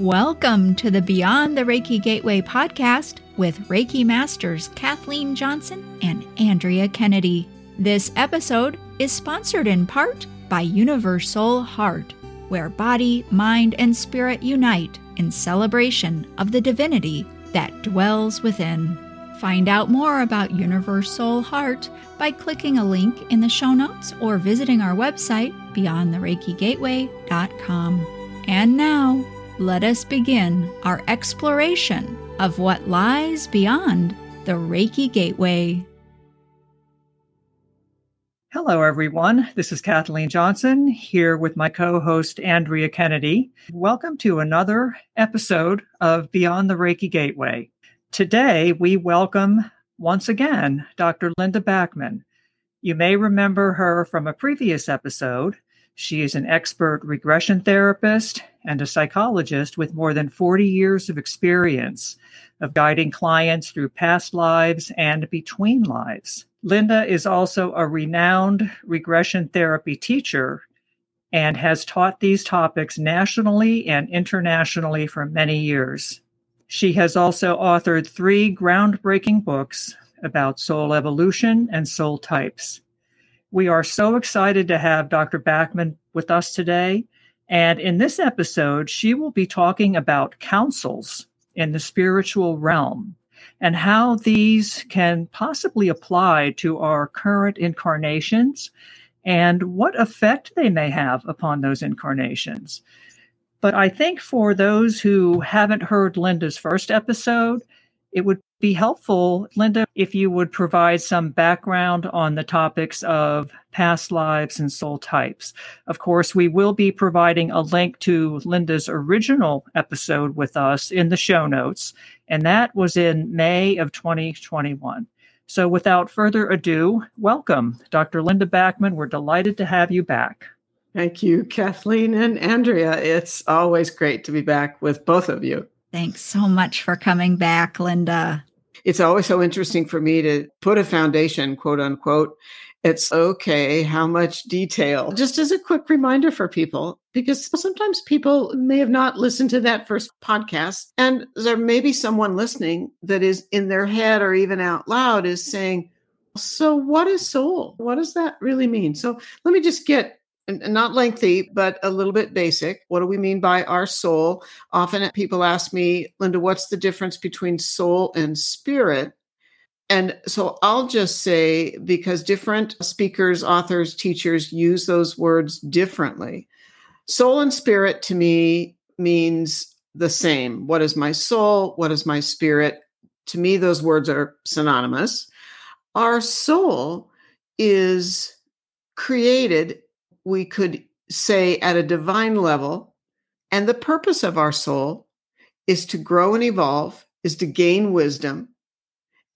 Welcome to the Beyond the Reiki Gateway podcast with Reiki Masters Kathleen Johnson and Andrea Kennedy. This episode is sponsored in part by Universal Heart, where body, mind, and spirit unite in celebration of the divinity that dwells within. Find out more about Universal Heart by clicking a link in the show notes or visiting our website, beyondthereikigateway.com. And now, let us begin our exploration of what lies beyond the Reiki Gateway. Hello, everyone. This is Kathleen Johnson here with my co host, Andrea Kennedy. Welcome to another episode of Beyond the Reiki Gateway. Today, we welcome once again Dr. Linda Backman. You may remember her from a previous episode she is an expert regression therapist and a psychologist with more than 40 years of experience of guiding clients through past lives and between lives. Linda is also a renowned regression therapy teacher and has taught these topics nationally and internationally for many years. She has also authored three groundbreaking books about soul evolution and soul types. We are so excited to have Dr. Backman with us today. And in this episode, she will be talking about councils in the spiritual realm and how these can possibly apply to our current incarnations and what effect they may have upon those incarnations. But I think for those who haven't heard Linda's first episode, it would be helpful, Linda, if you would provide some background on the topics of past lives and soul types. Of course, we will be providing a link to Linda's original episode with us in the show notes, and that was in May of 2021. So, without further ado, welcome, Dr. Linda Backman. We're delighted to have you back. Thank you, Kathleen and Andrea. It's always great to be back with both of you. Thanks so much for coming back, Linda. It's always so interesting for me to put a foundation, quote unquote. It's okay how much detail, just as a quick reminder for people, because sometimes people may have not listened to that first podcast. And there may be someone listening that is in their head or even out loud is saying, So, what is soul? What does that really mean? So, let me just get not lengthy, but a little bit basic. What do we mean by our soul? Often people ask me, Linda, what's the difference between soul and spirit? And so I'll just say, because different speakers, authors, teachers use those words differently. Soul and spirit to me means the same. What is my soul? What is my spirit? To me, those words are synonymous. Our soul is created we could say at a divine level. And the purpose of our soul is to grow and evolve, is to gain wisdom,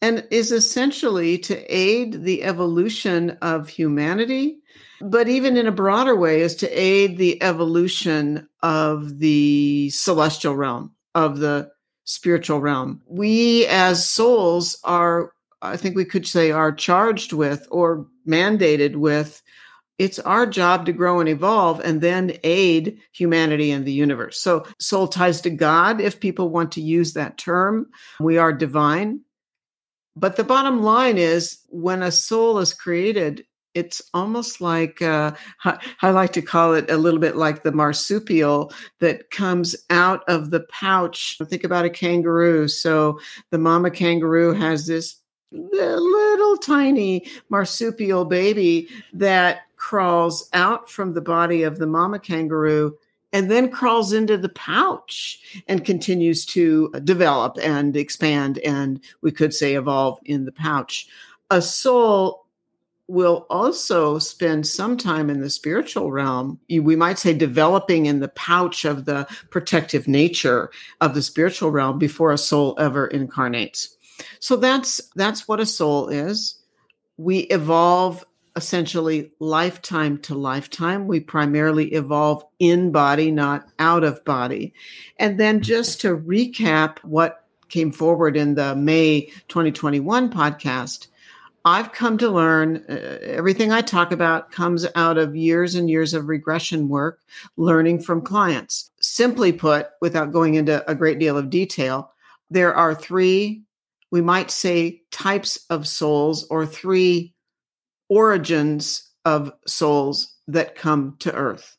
and is essentially to aid the evolution of humanity, but even in a broader way, is to aid the evolution of the celestial realm, of the spiritual realm. We as souls are, I think we could say, are charged with or mandated with it's our job to grow and evolve and then aid humanity and the universe. So, soul ties to God, if people want to use that term. We are divine. But the bottom line is when a soul is created, it's almost like uh, I like to call it a little bit like the marsupial that comes out of the pouch. Think about a kangaroo. So the mama kangaroo has this little tiny marsupial baby that crawls out from the body of the mama kangaroo and then crawls into the pouch and continues to develop and expand and we could say evolve in the pouch. A soul will also spend some time in the spiritual realm. We might say developing in the pouch of the protective nature of the spiritual realm before a soul ever incarnates. So that's that's what a soul is. We evolve essentially lifetime to lifetime. We primarily evolve in body, not out of body. And then just to recap what came forward in the May 2021 podcast, I've come to learn uh, everything I talk about comes out of years and years of regression work, learning from clients. simply put, without going into a great deal of detail, there are three, we might say, types of souls or three origins of souls that come to earth.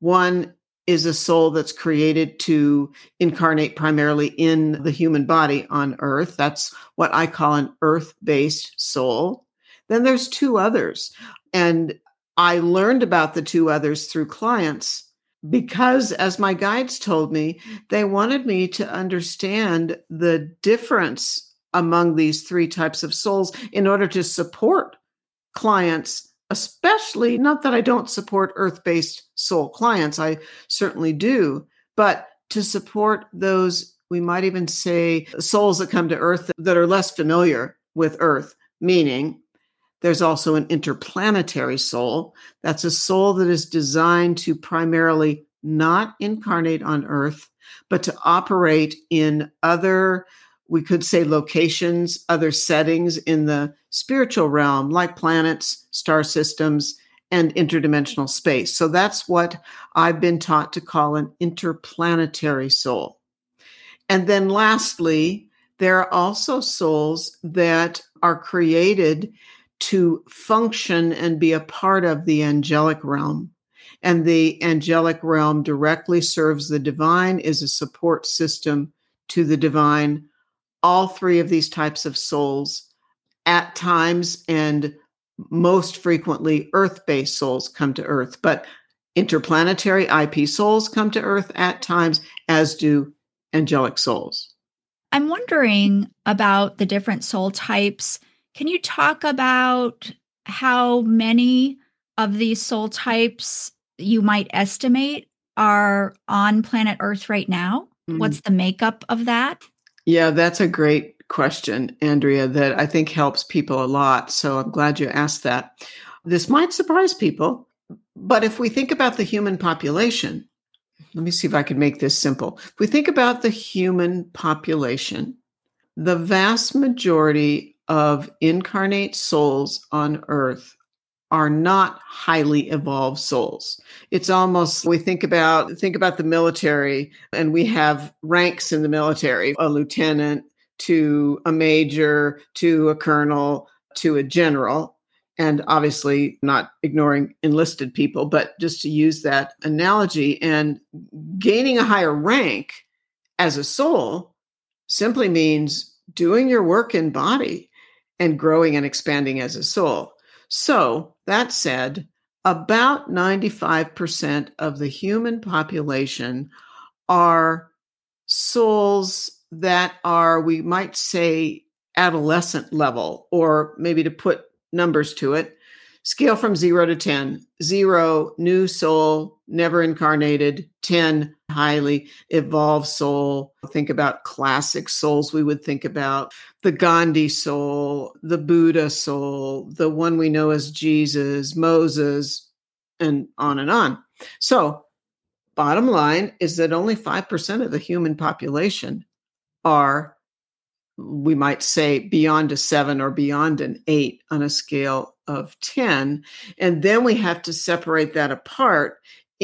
One is a soul that's created to incarnate primarily in the human body on earth. That's what I call an earth based soul. Then there's two others. And I learned about the two others through clients because, as my guides told me, they wanted me to understand the difference among these three types of souls in order to support clients especially not that I don't support earth based soul clients, I certainly do, but to support those, we might even say, souls that come to earth that are less familiar with earth, meaning there's also an interplanetary soul. That's a soul that is designed to primarily not incarnate on earth, but to operate in other we could say locations, other settings in the spiritual realm, like planets, star systems, and interdimensional space. So that's what I've been taught to call an interplanetary soul. And then lastly, there are also souls that are created to function and be a part of the angelic realm. And the angelic realm directly serves the divine, is a support system to the divine all three of these types of souls at times and most frequently earth based souls come to earth but interplanetary ip souls come to earth at times as do angelic souls. I'm wondering about the different soul types. Can you talk about how many of these soul types you might estimate are on planet earth right now? Mm-hmm. what's the makeup of that yeah, that's a great question, Andrea, that I think helps people a lot. So I'm glad you asked that. This might surprise people, but if we think about the human population, let me see if I can make this simple. If we think about the human population, the vast majority of incarnate souls on earth are not highly evolved souls. It's almost we think about think about the military and we have ranks in the military, a lieutenant to a major to a colonel to a general and obviously not ignoring enlisted people but just to use that analogy and gaining a higher rank as a soul simply means doing your work in body and growing and expanding as a soul so, that said, about 95% of the human population are souls that are, we might say, adolescent level, or maybe to put numbers to it, scale from zero to 10. Zero, new soul, never incarnated. 10, highly evolved soul. Think about classic souls we would think about the Gandhi soul, the Buddha soul, the one we know as Jesus, Moses, and on and on. So, bottom line is that only 5% of the human population are, we might say, beyond a seven or beyond an eight on a scale of 10. And then we have to separate that apart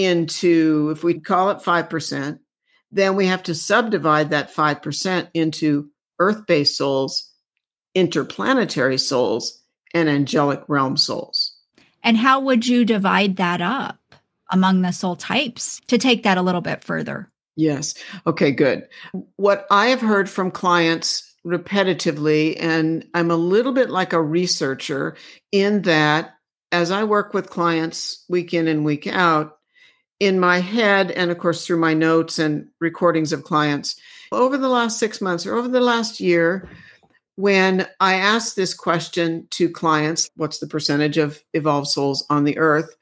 into, if we call it 5%, then we have to subdivide that 5% into earth based souls, interplanetary souls, and angelic realm souls. And how would you divide that up among the soul types to take that a little bit further? Yes. Okay, good. What I have heard from clients repetitively, and I'm a little bit like a researcher in that as I work with clients week in and week out, in my head, and of course through my notes and recordings of clients, over the last six months or over the last year, when I asked this question to clients, what's the percentage of evolved souls on the earth?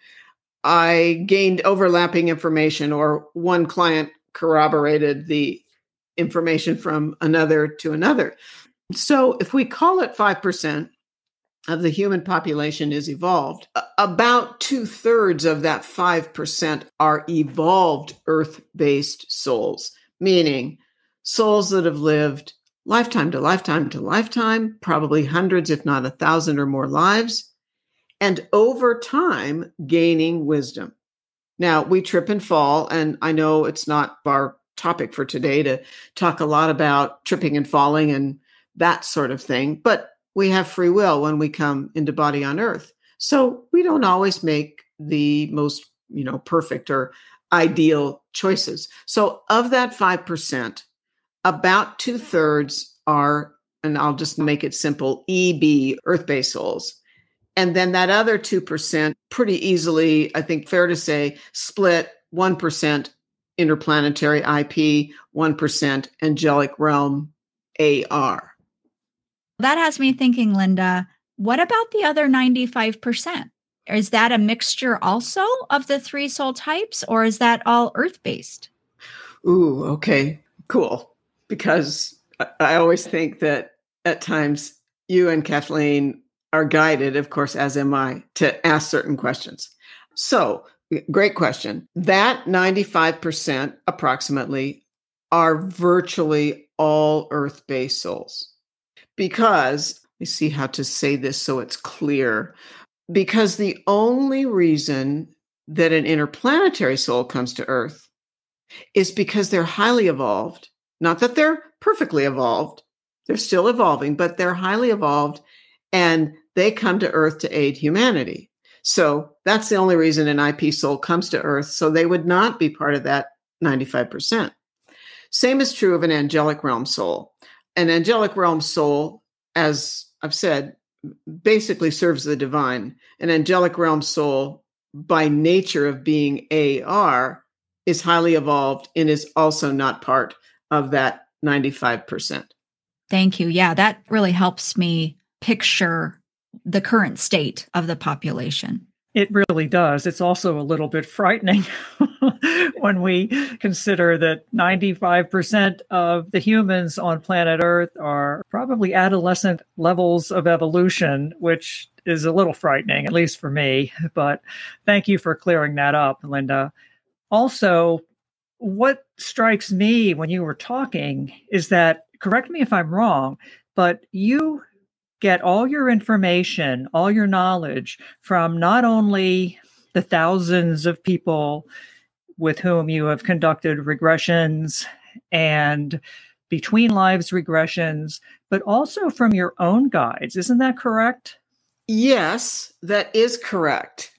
I gained overlapping information, or one client corroborated the information from another to another. So if we call it 5%, of the human population is evolved. About two thirds of that 5% are evolved earth based souls, meaning souls that have lived lifetime to lifetime to lifetime, probably hundreds, if not a thousand or more lives, and over time gaining wisdom. Now, we trip and fall, and I know it's not our topic for today to talk a lot about tripping and falling and that sort of thing, but we have free will when we come into body on earth. So we don't always make the most, you know, perfect or ideal choices. So of that 5%, about two thirds are, and I'll just make it simple, EB, earth based souls. And then that other 2%, pretty easily, I think fair to say, split 1% interplanetary IP, 1% angelic realm AR. That has me thinking, Linda, what about the other 95%? Is that a mixture also of the three soul types, or is that all earth based? Ooh, okay, cool. Because I always think that at times you and Kathleen are guided, of course, as am I, to ask certain questions. So, great question. That 95% approximately are virtually all earth based souls. Because, let me see how to say this so it's clear. Because the only reason that an interplanetary soul comes to earth is because they're highly evolved. Not that they're perfectly evolved, they're still evolving, but they're highly evolved and they come to Earth to aid humanity. So that's the only reason an IP soul comes to Earth. So they would not be part of that 95%. Same is true of an angelic realm soul. An angelic realm soul, as I've said, basically serves the divine. An angelic realm soul, by nature of being AR, is highly evolved and is also not part of that 95%. Thank you. Yeah, that really helps me picture the current state of the population. It really does. It's also a little bit frightening when we consider that 95% of the humans on planet Earth are probably adolescent levels of evolution, which is a little frightening, at least for me. But thank you for clearing that up, Linda. Also, what strikes me when you were talking is that, correct me if I'm wrong, but you get all your information, all your knowledge from not only the thousands of people with whom you have conducted regressions and between lives regressions, but also from your own guides. Isn't that correct? Yes, that is correct.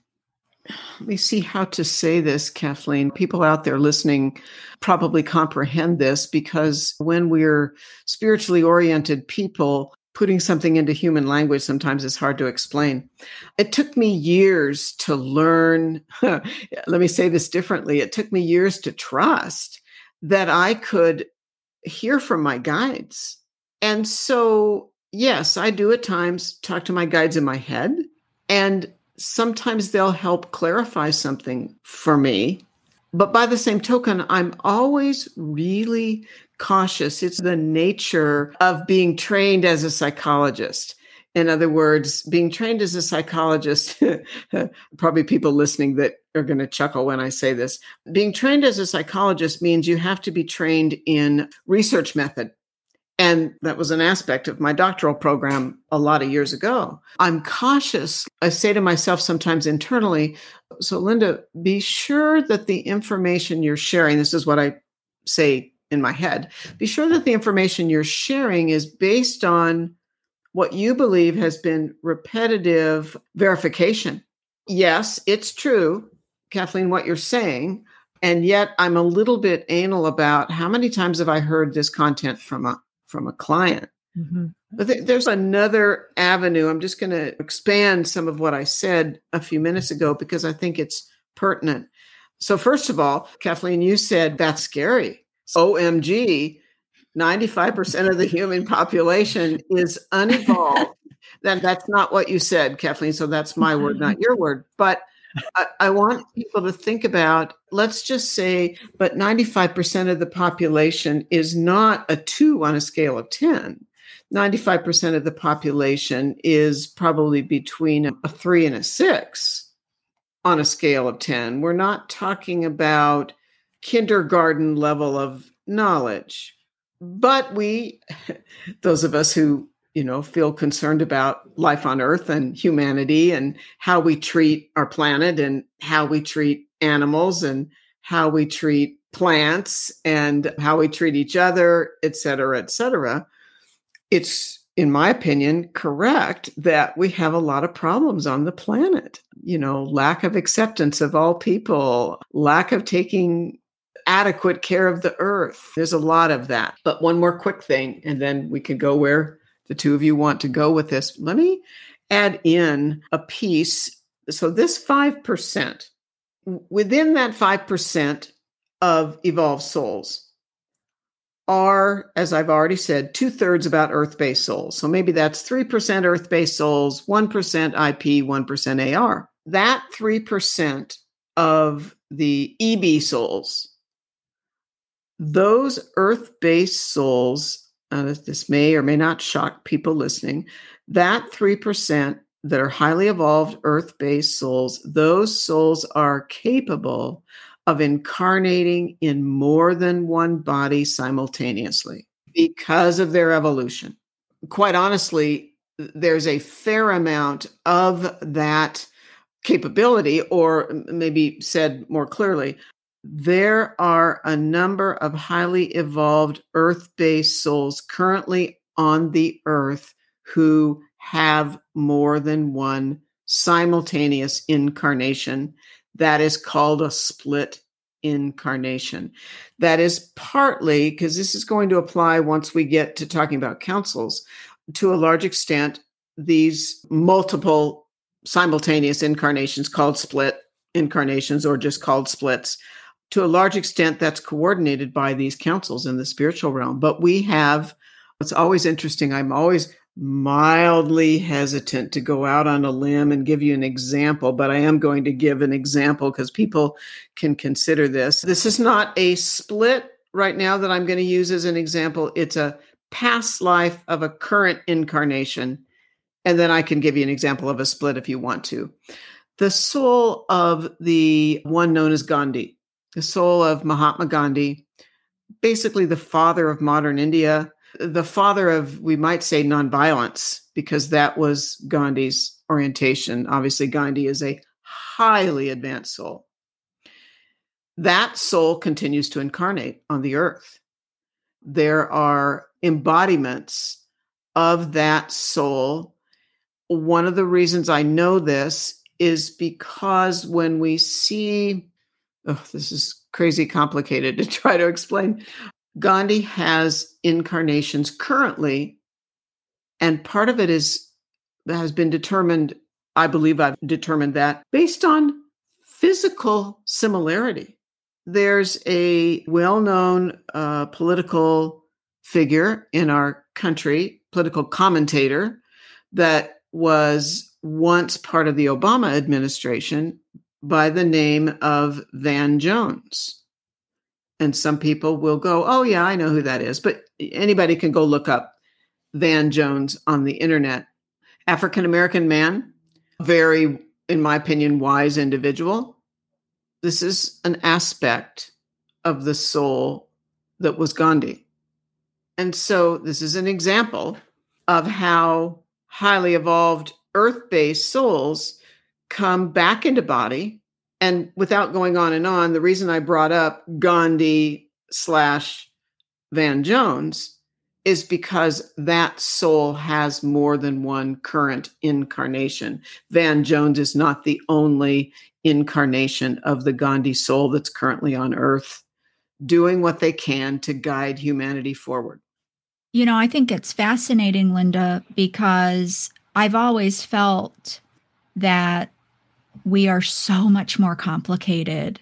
Let me see how to say this, Kathleen. People out there listening probably comprehend this because when we're spiritually oriented people, putting something into human language sometimes is hard to explain. It took me years to learn. let me say this differently. It took me years to trust that I could hear from my guides. And so, yes, I do at times talk to my guides in my head, and sometimes they'll help clarify something for me. But by the same token, I'm always really cautious. It's the nature of being trained as a psychologist. In other words, being trained as a psychologist, probably people listening that are going to chuckle when I say this. Being trained as a psychologist means you have to be trained in research method. And that was an aspect of my doctoral program a lot of years ago. I'm cautious. I say to myself sometimes internally, so Linda, be sure that the information you're sharing, this is what I say in my head. Be sure that the information you're sharing is based on what you believe has been repetitive verification. Yes, it's true, Kathleen, what you're saying. And yet I'm a little bit anal about how many times have I heard this content from a from a client. Mm-hmm. But th- there's another avenue. I'm just going to expand some of what I said a few minutes ago because I think it's pertinent. So, first of all, Kathleen, you said that's scary. OMG, 95% of the human population is unevolved. then that's not what you said, Kathleen. So that's my word, not your word. But I, I, want people to think about let's just say, but 95% of the population is not a two on a scale of 10. 95% of the population is probably between a three and a six on a scale of 10. We're not talking about kindergarten level of knowledge. But we, those of us who, you know, feel concerned about life on earth and humanity and how we treat our planet and how we treat animals and how we treat plants and how we treat each other, et cetera, et cetera, it's, in my opinion, correct that we have a lot of problems on the planet. You know, lack of acceptance of all people, lack of taking adequate care of the earth. There's a lot of that. But one more quick thing, and then we can go where the two of you want to go with this. Let me add in a piece. So, this 5%, within that 5%, of evolved souls are, as I've already said, two thirds about earth based souls. So maybe that's 3% earth based souls, 1% IP, 1% AR. That 3% of the EB souls, those earth based souls, uh, this may or may not shock people listening, that 3% that are highly evolved earth based souls, those souls are capable of incarnating in more than one body simultaneously because of their evolution. Quite honestly, there's a fair amount of that capability, or maybe said more clearly, there are a number of highly evolved earth based souls currently on the earth who have more than one simultaneous incarnation that is called a split incarnation. That is partly because this is going to apply once we get to talking about councils. To a large extent, these multiple simultaneous incarnations called split incarnations or just called splits. To a large extent, that's coordinated by these councils in the spiritual realm. But we have, it's always interesting. I'm always mildly hesitant to go out on a limb and give you an example, but I am going to give an example because people can consider this. This is not a split right now that I'm going to use as an example. It's a past life of a current incarnation. And then I can give you an example of a split if you want to. The soul of the one known as Gandhi, the soul of Mahatma Gandhi, basically the father of modern India, the father of, we might say, nonviolence, because that was Gandhi's orientation. Obviously, Gandhi is a highly advanced soul. That soul continues to incarnate on the earth. There are embodiments of that soul. One of the reasons I know this is because when we see, oh, this is crazy complicated to try to explain. Gandhi has incarnations currently, and part of it is has been determined. I believe I've determined that based on physical similarity. There's a well known uh, political figure in our country, political commentator, that was once part of the Obama administration by the name of Van Jones and some people will go, "Oh yeah, I know who that is." But anybody can go look up Van Jones on the internet. African American man, very in my opinion wise individual. This is an aspect of the soul that was Gandhi. And so this is an example of how highly evolved earth-based souls come back into body and without going on and on, the reason I brought up Gandhi slash Van Jones is because that soul has more than one current incarnation. Van Jones is not the only incarnation of the Gandhi soul that's currently on earth, doing what they can to guide humanity forward. You know, I think it's fascinating, Linda, because I've always felt that we are so much more complicated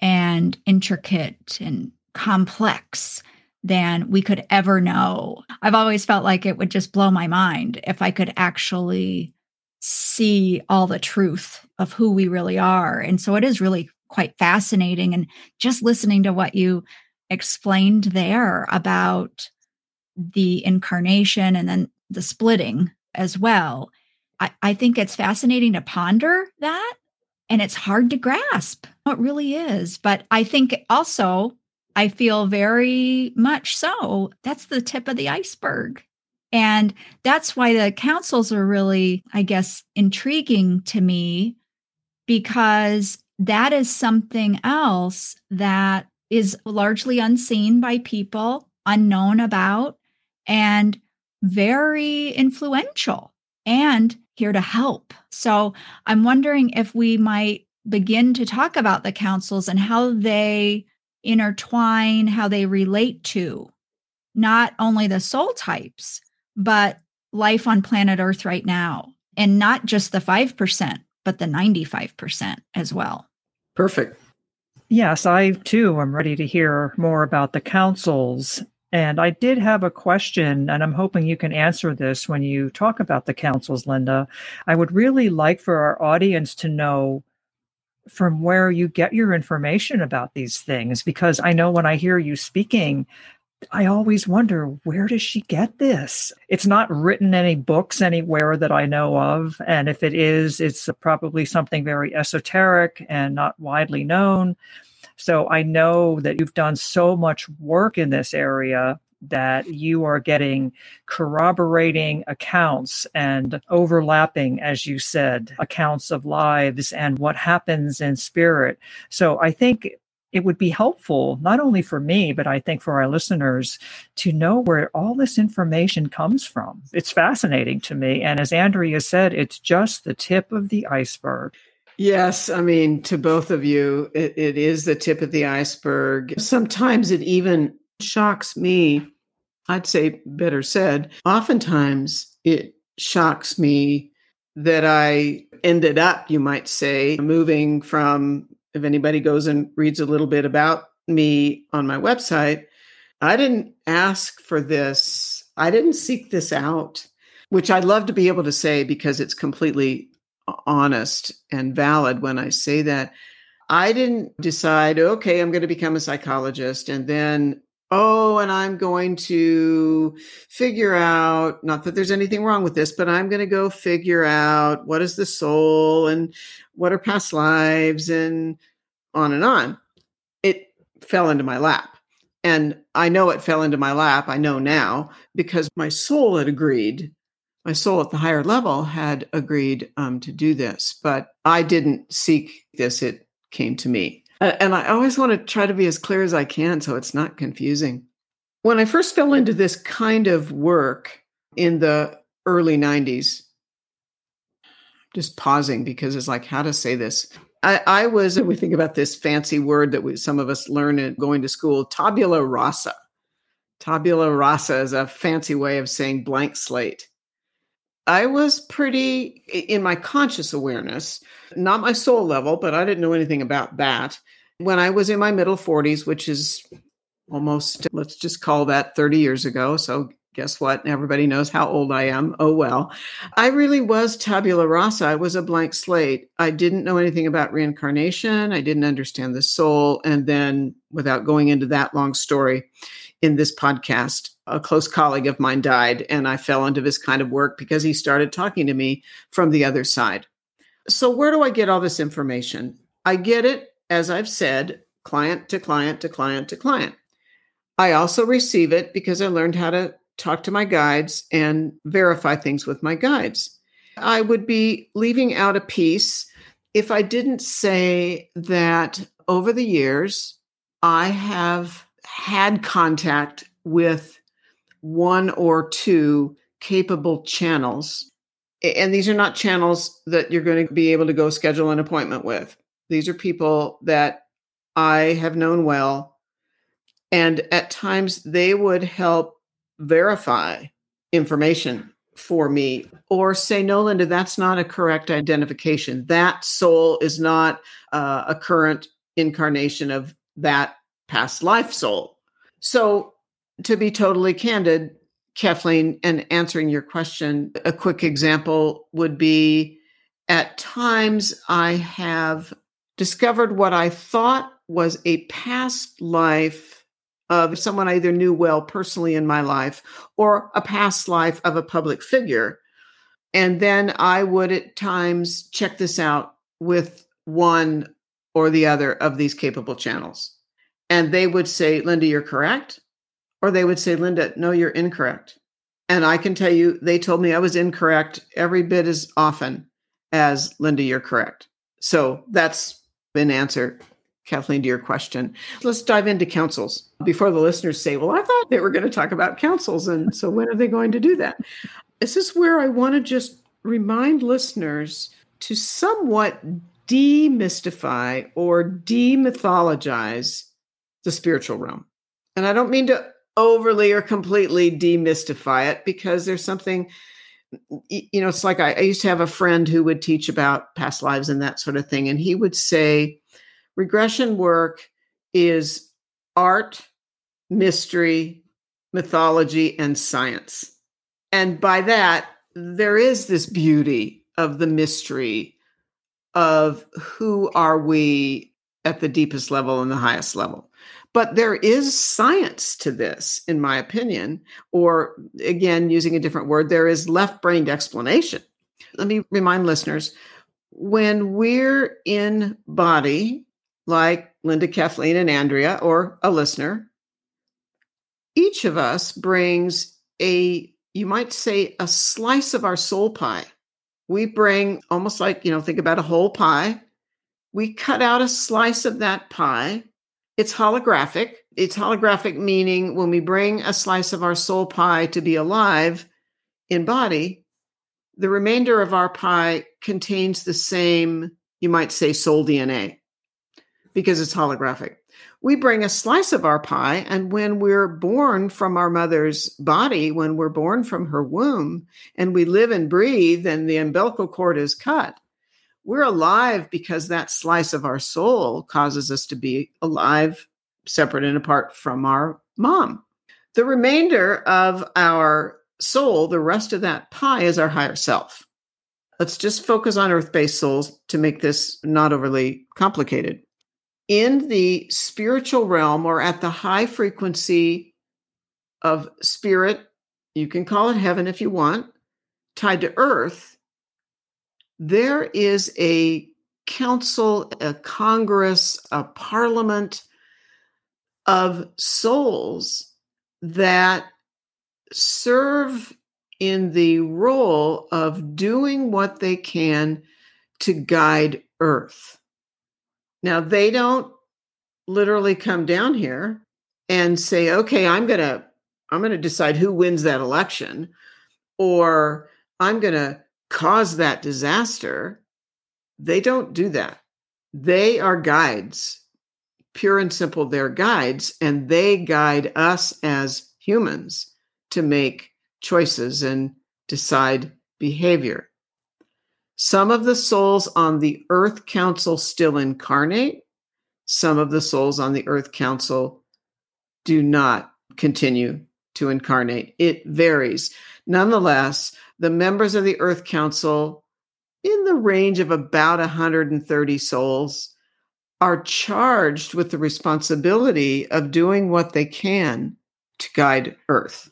and intricate and complex than we could ever know. I've always felt like it would just blow my mind if I could actually see all the truth of who we really are. And so it is really quite fascinating. And just listening to what you explained there about the incarnation and then the splitting as well I, I think it's fascinating to ponder that and it's hard to grasp. It really is. But I think also, I feel very much so that's the tip of the iceberg. And that's why the councils are really, I guess, intriguing to me because that is something else that is largely unseen by people, unknown about, and very influential and here to help. So I'm wondering if we might begin to talk about the councils and how they intertwine, how they relate to not only the soul types, but life on planet Earth right now. And not just the 5%, but the 95% as well. Perfect. Yes, I too am ready to hear more about the councils. And I did have a question, and I'm hoping you can answer this when you talk about the councils, Linda. I would really like for our audience to know from where you get your information about these things, because I know when I hear you speaking, I always wonder where does she get this? It's not written any books anywhere that I know of. And if it is, it's probably something very esoteric and not widely known. So I know that you've done so much work in this area that you are getting corroborating accounts and overlapping, as you said, accounts of lives and what happens in spirit. So I think it would be helpful, not only for me, but I think for our listeners to know where all this information comes from. It's fascinating to me. And as Andrea said, it's just the tip of the iceberg. Yes, I mean, to both of you, it, it is the tip of the iceberg. Sometimes it even shocks me. I'd say better said. Oftentimes it shocks me that I ended up, you might say, moving from if anybody goes and reads a little bit about me on my website, I didn't ask for this. I didn't seek this out, which I'd love to be able to say because it's completely honest and valid when I say that. I didn't decide, okay, I'm going to become a psychologist and then, oh, and I'm going to figure out, not that there's anything wrong with this, but I'm going to go figure out what is the soul and what are past lives and on and on. It fell into my lap. And I know it fell into my lap. I know now because my soul had agreed. My soul at the higher level had agreed um, to do this, but I didn't seek this. It came to me. And I always want to try to be as clear as I can so it's not confusing. When I first fell into this kind of work in the early 90s, just pausing because it's like how to say this. I, I was, we think about this fancy word that we, some of us learn in going to school, tabula rasa. Tabula rasa is a fancy way of saying blank slate. I was pretty in my conscious awareness, not my soul level, but I didn't know anything about that. When I was in my middle 40s, which is almost, let's just call that 30 years ago. So guess what? Everybody knows how old I am. Oh, well. I really was tabula rasa. I was a blank slate. I didn't know anything about reincarnation. I didn't understand the soul. And then, without going into that long story in this podcast, a close colleague of mine died, and I fell into this kind of work because he started talking to me from the other side. So, where do I get all this information? I get it, as I've said, client to client to client to client. I also receive it because I learned how to talk to my guides and verify things with my guides. I would be leaving out a piece if I didn't say that over the years, I have had contact with one or two capable channels. And these are not channels that you're going to be able to go schedule an appointment with. These are people that I have known well. And at times they would help verify information for me or say no linda that's not a correct identification that soul is not uh, a current incarnation of that past life soul so to be totally candid kathleen and answering your question a quick example would be at times i have discovered what i thought was a past life of someone I either knew well personally in my life or a past life of a public figure. And then I would at times check this out with one or the other of these capable channels. And they would say, Linda, you're correct. Or they would say, Linda, no, you're incorrect. And I can tell you, they told me I was incorrect every bit as often as Linda, you're correct. So that's in answer, Kathleen, to your question. Let's dive into councils before the listeners say, Well, I thought they were going to talk about councils. And so when are they going to do that? This is where I want to just remind listeners to somewhat demystify or demythologize the spiritual realm. And I don't mean to overly or completely demystify it because there's something you know it's like I, I, used to have a friend who would teach about past lives and that sort of thing and he would say regression work is art mystery mythology and science and by that there is this beauty of the mystery of who are we at the deepest level and the highest level but there is science to this, in my opinion, or again, using a different word, there is left brained explanation. Let me remind listeners when we're in body, like Linda, Kathleen, and Andrea, or a listener, each of us brings a, you might say, a slice of our soul pie. We bring almost like, you know, think about a whole pie. We cut out a slice of that pie it's holographic. It's holographic, meaning when we bring a slice of our soul pie to be alive in body, the remainder of our pie contains the same, you might say, soul DNA because it's holographic. We bring a slice of our pie, and when we're born from our mother's body, when we're born from her womb, and we live and breathe, and the umbilical cord is cut, we're alive because that slice of our soul causes us to be alive, separate and apart from our mom. The remainder of our soul, the rest of that pie, is our higher self. Let's just focus on earth based souls to make this not overly complicated. In the spiritual realm or at the high frequency of spirit, you can call it heaven if you want, tied to earth, there is a council, a congress, a parliament of souls that serve in the role of doing what they can to guide Earth. Now, they don't literally come down here and say, okay, I'm going to. I'm going to decide who wins that election, or I'm going to cause that disaster, they don't do that. They are guides, pure and simple, they're guides, and they guide us as humans to make choices and decide behavior. Some of the souls on the Earth Council still incarnate, some of the souls on the Earth Council do not continue to incarnate. It varies. Nonetheless, the members of the Earth Council, in the range of about 130 souls, are charged with the responsibility of doing what they can to guide Earth.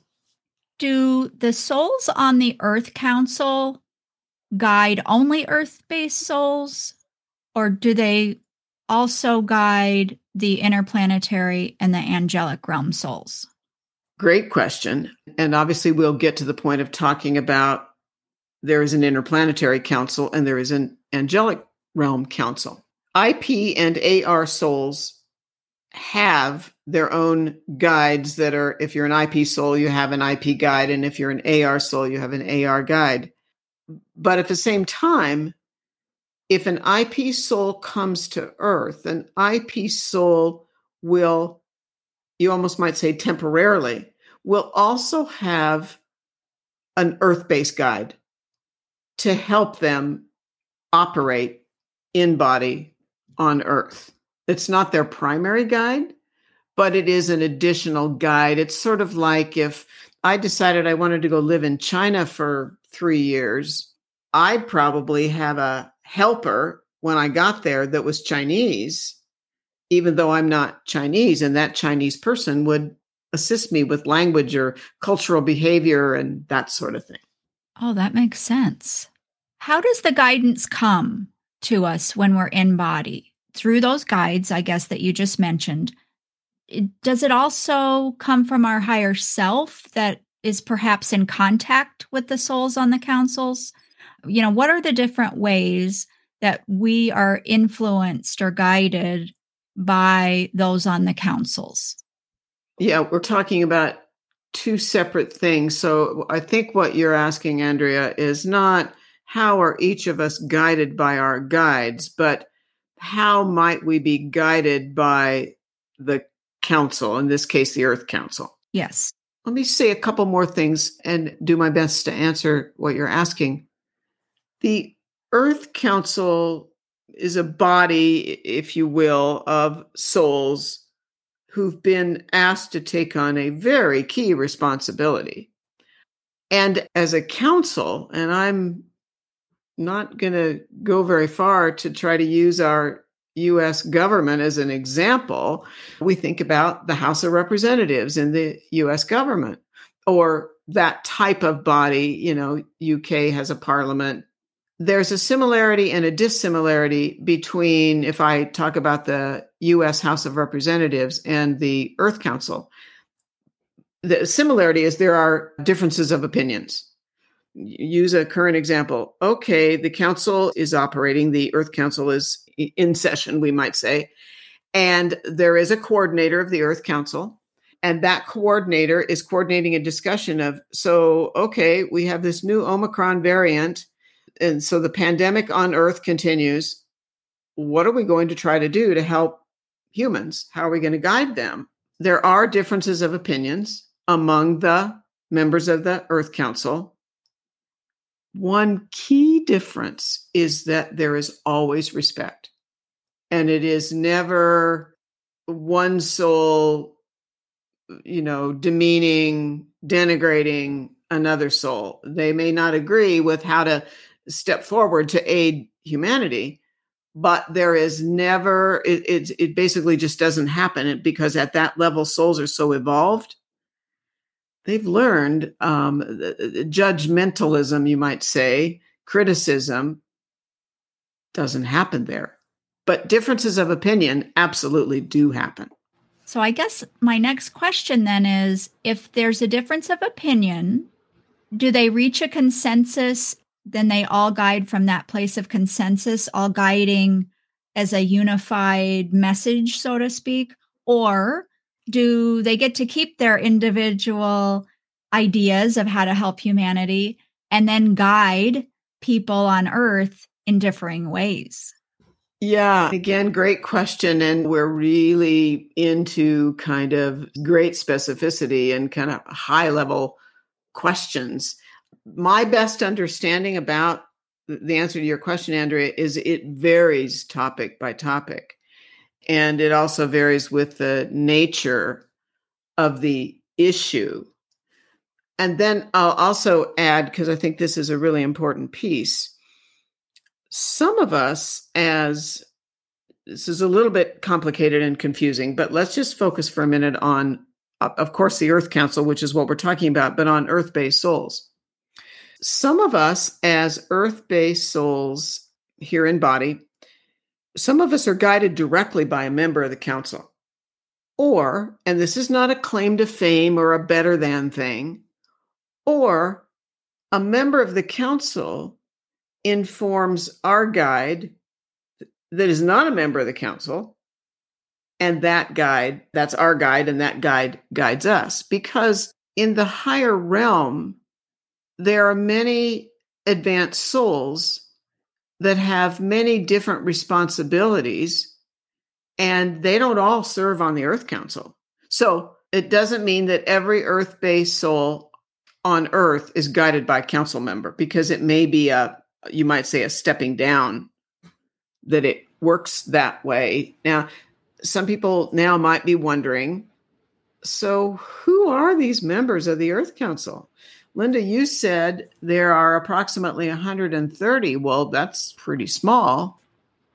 Do the souls on the Earth Council guide only Earth based souls, or do they also guide the interplanetary and the angelic realm souls? Great question. And obviously, we'll get to the point of talking about there is an interplanetary council and there is an angelic realm council. IP and AR souls have their own guides that are, if you're an IP soul, you have an IP guide. And if you're an AR soul, you have an AR guide. But at the same time, if an IP soul comes to Earth, an IP soul will you almost might say temporarily, will also have an earth based guide to help them operate in body on earth. It's not their primary guide, but it is an additional guide. It's sort of like if I decided I wanted to go live in China for three years, I'd probably have a helper when I got there that was Chinese even though I'm not Chinese, and that Chinese person would assist me with language or cultural behavior and that sort of thing. Oh, that makes sense. How does the guidance come to us when we're in body? Through those guides, I guess, that you just mentioned. Does it also come from our higher self that is perhaps in contact with the souls on the councils? You know, what are the different ways that we are influenced or guided by those on the councils? Yeah, we're talking about two separate things. So I think what you're asking, Andrea, is not how are each of us guided by our guides, but how might we be guided by the council, in this case, the Earth Council? Yes. Let me say a couple more things and do my best to answer what you're asking. The Earth Council is a body, if you will, of souls who've been asked to take on a very key responsibility. And as a council, and I'm not going to go very far to try to use our US government as an example, we think about the House of Representatives in the US government or that type of body. You know, UK has a parliament. There's a similarity and a dissimilarity between, if I talk about the US House of Representatives and the Earth Council. The similarity is there are differences of opinions use a current example. Okay, the council is operating, the Earth Council is in session, we might say, and there is a coordinator of the Earth Council. And that coordinator is coordinating a discussion of so, okay, we have this new Omicron variant. And so the pandemic on Earth continues. What are we going to try to do to help humans? How are we going to guide them? There are differences of opinions among the members of the Earth Council one key difference is that there is always respect, and it is never one soul, you know, demeaning, denigrating another soul. They may not agree with how to step forward to aid humanity, but there is never it, it, it basically just doesn't happen because at that level souls are so evolved they've learned um, uh, uh, uh, judgmentalism, you might say, criticism doesn't happen there. But differences of opinion absolutely do happen. So I guess my next question then is if there's a difference of opinion, do they reach a consensus? Then they all guide from that place of consensus, all guiding as a unified message, so to speak? Or do they get to keep their individual ideas of how to help humanity and then guide people on earth in differing ways? Yeah, again, great question. And we're really into kind of great specificity and kind of high level questions. My best understanding about the answer to your question, Andrea, is it varies topic by topic. And it also varies with the nature of the issue. And then I'll also add, because I think this is a really important piece. Some of us, as this is a little bit complicated and confusing, but let's just focus for a minute on, of course, the Earth Council, which is what we're talking about, but on earth based souls. Some of us, as earth based souls here in body, some of us are guided directly by a member of the council. Or, and this is not a claim to fame or a better than thing, or a member of the council informs our guide that is not a member of the council. And that guide, that's our guide, and that guide guides us. Because in the higher realm, there are many advanced souls that have many different responsibilities and they don't all serve on the Earth Council. So it doesn't mean that every Earth based soul on Earth is guided by a council member because it may be a, you might say, a stepping down that it works that way. Now, some people now might be wondering so who are these members of the Earth Council? Linda, you said there are approximately 130. Well, that's pretty small.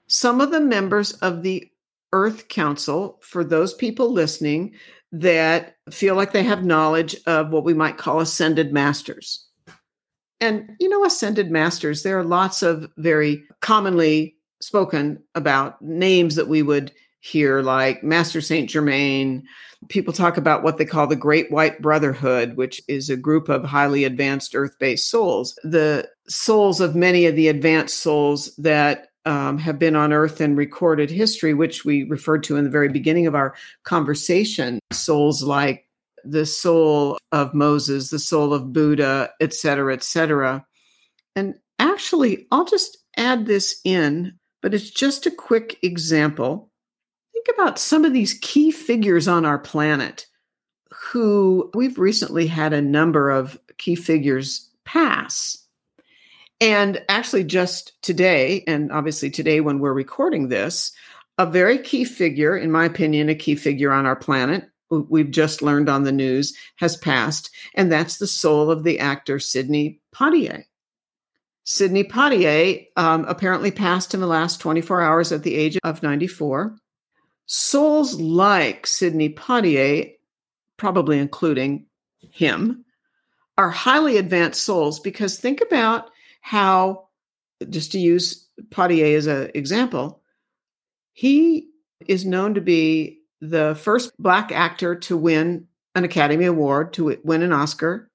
Some of the members of the Earth Council, for those people listening that feel like they have knowledge of what we might call ascended masters. And, you know, ascended masters, there are lots of very commonly spoken about names that we would hear, like Master Saint Germain, people talk about what they call the Great White Brotherhood, which is a group of highly advanced earth based souls. The souls of many of the advanced souls that um, have been on earth in recorded history, which we referred to in the very beginning of our conversation, souls like the soul of Moses, the soul of Buddha, et cetera, et cetera. And actually, I'll just add this in, but it's just a quick example. Think about some of these key figures on our planet who we've recently had a number of key figures pass. And actually, just today, and obviously today when we're recording this, a very key figure, in my opinion, a key figure on our planet, we've just learned on the news, has passed. And that's the soul of the actor Sidney Poitier. Sidney Poitier um, apparently passed in the last 24 hours at the age of 94. Souls like Sidney Poitier, probably including him, are highly advanced souls because think about how, just to use Poitier as an example, he is known to be the first Black actor to win an Academy Award, to win an Oscar.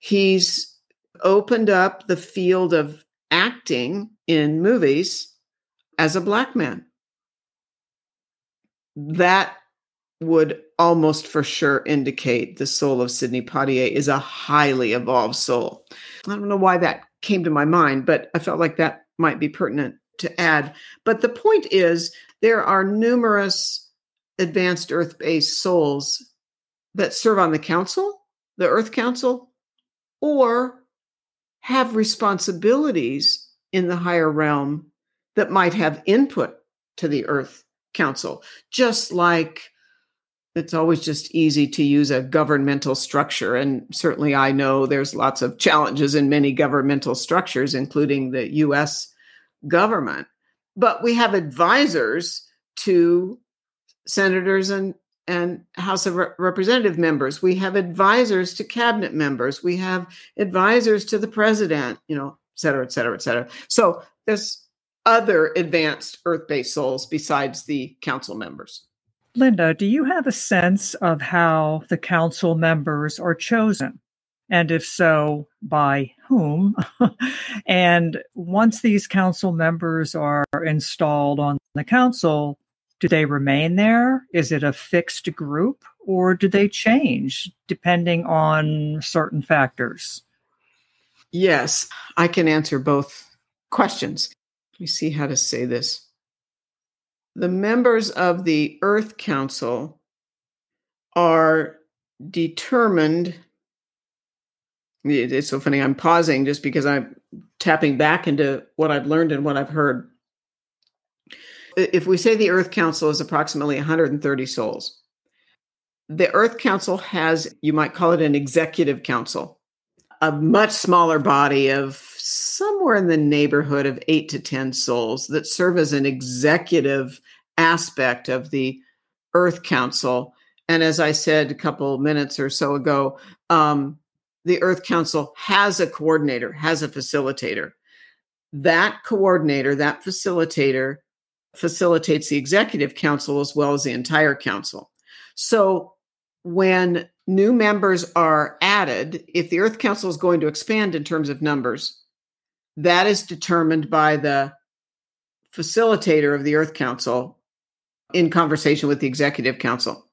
He's opened up the field of acting in movies as a Black man. That would almost for sure indicate the soul of Sidney Poitier is a highly evolved soul. I don't know why that came to my mind, but I felt like that might be pertinent to add. But the point is, there are numerous advanced earth based souls that serve on the council, the Earth Council, or have responsibilities in the higher realm that might have input to the Earth Council, just like it's always just easy to use a governmental structure. And certainly I know there's lots of challenges in many governmental structures, including the US government. But we have advisors to senators and, and House of Re- Representative members. We have advisors to cabinet members. We have advisors to the president, you know, et cetera, et cetera, et cetera. So there's other advanced earth based souls besides the council members. Linda, do you have a sense of how the council members are chosen? And if so, by whom? and once these council members are installed on the council, do they remain there? Is it a fixed group or do they change depending on certain factors? Yes, I can answer both questions. Let me see how to say this the members of the Earth Council are determined. It's so funny. I'm pausing just because I'm tapping back into what I've learned and what I've heard. If we say the Earth Council is approximately 130 souls, the Earth Council has, you might call it an executive council, a much smaller body of somewhere in the neighborhood of eight to 10 souls that serve as an executive aspect of the Earth Council. And as I said a couple minutes or so ago, um, the Earth Council has a coordinator, has a facilitator. That coordinator, that facilitator, facilitates the executive council as well as the entire council. So when new members are added, if the Earth Council is going to expand in terms of numbers, that is determined by the facilitator of the Earth Council in conversation with the Executive Council.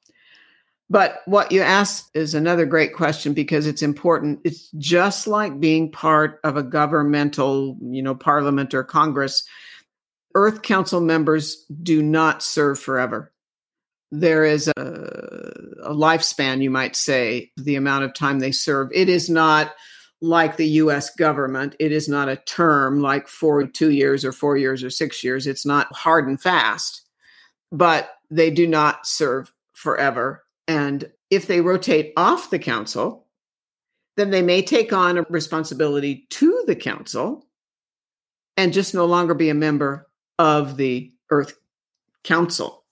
But what you ask is another great question because it's important. It's just like being part of a governmental, you know, parliament or Congress. Earth Council members do not serve forever. There is a, a lifespan, you might say, the amount of time they serve. It is not like the US government. It is not a term like for two years or four years or six years. It's not hard and fast, but they do not serve forever. And if they rotate off the council, then they may take on a responsibility to the council and just no longer be a member of the Earth Council.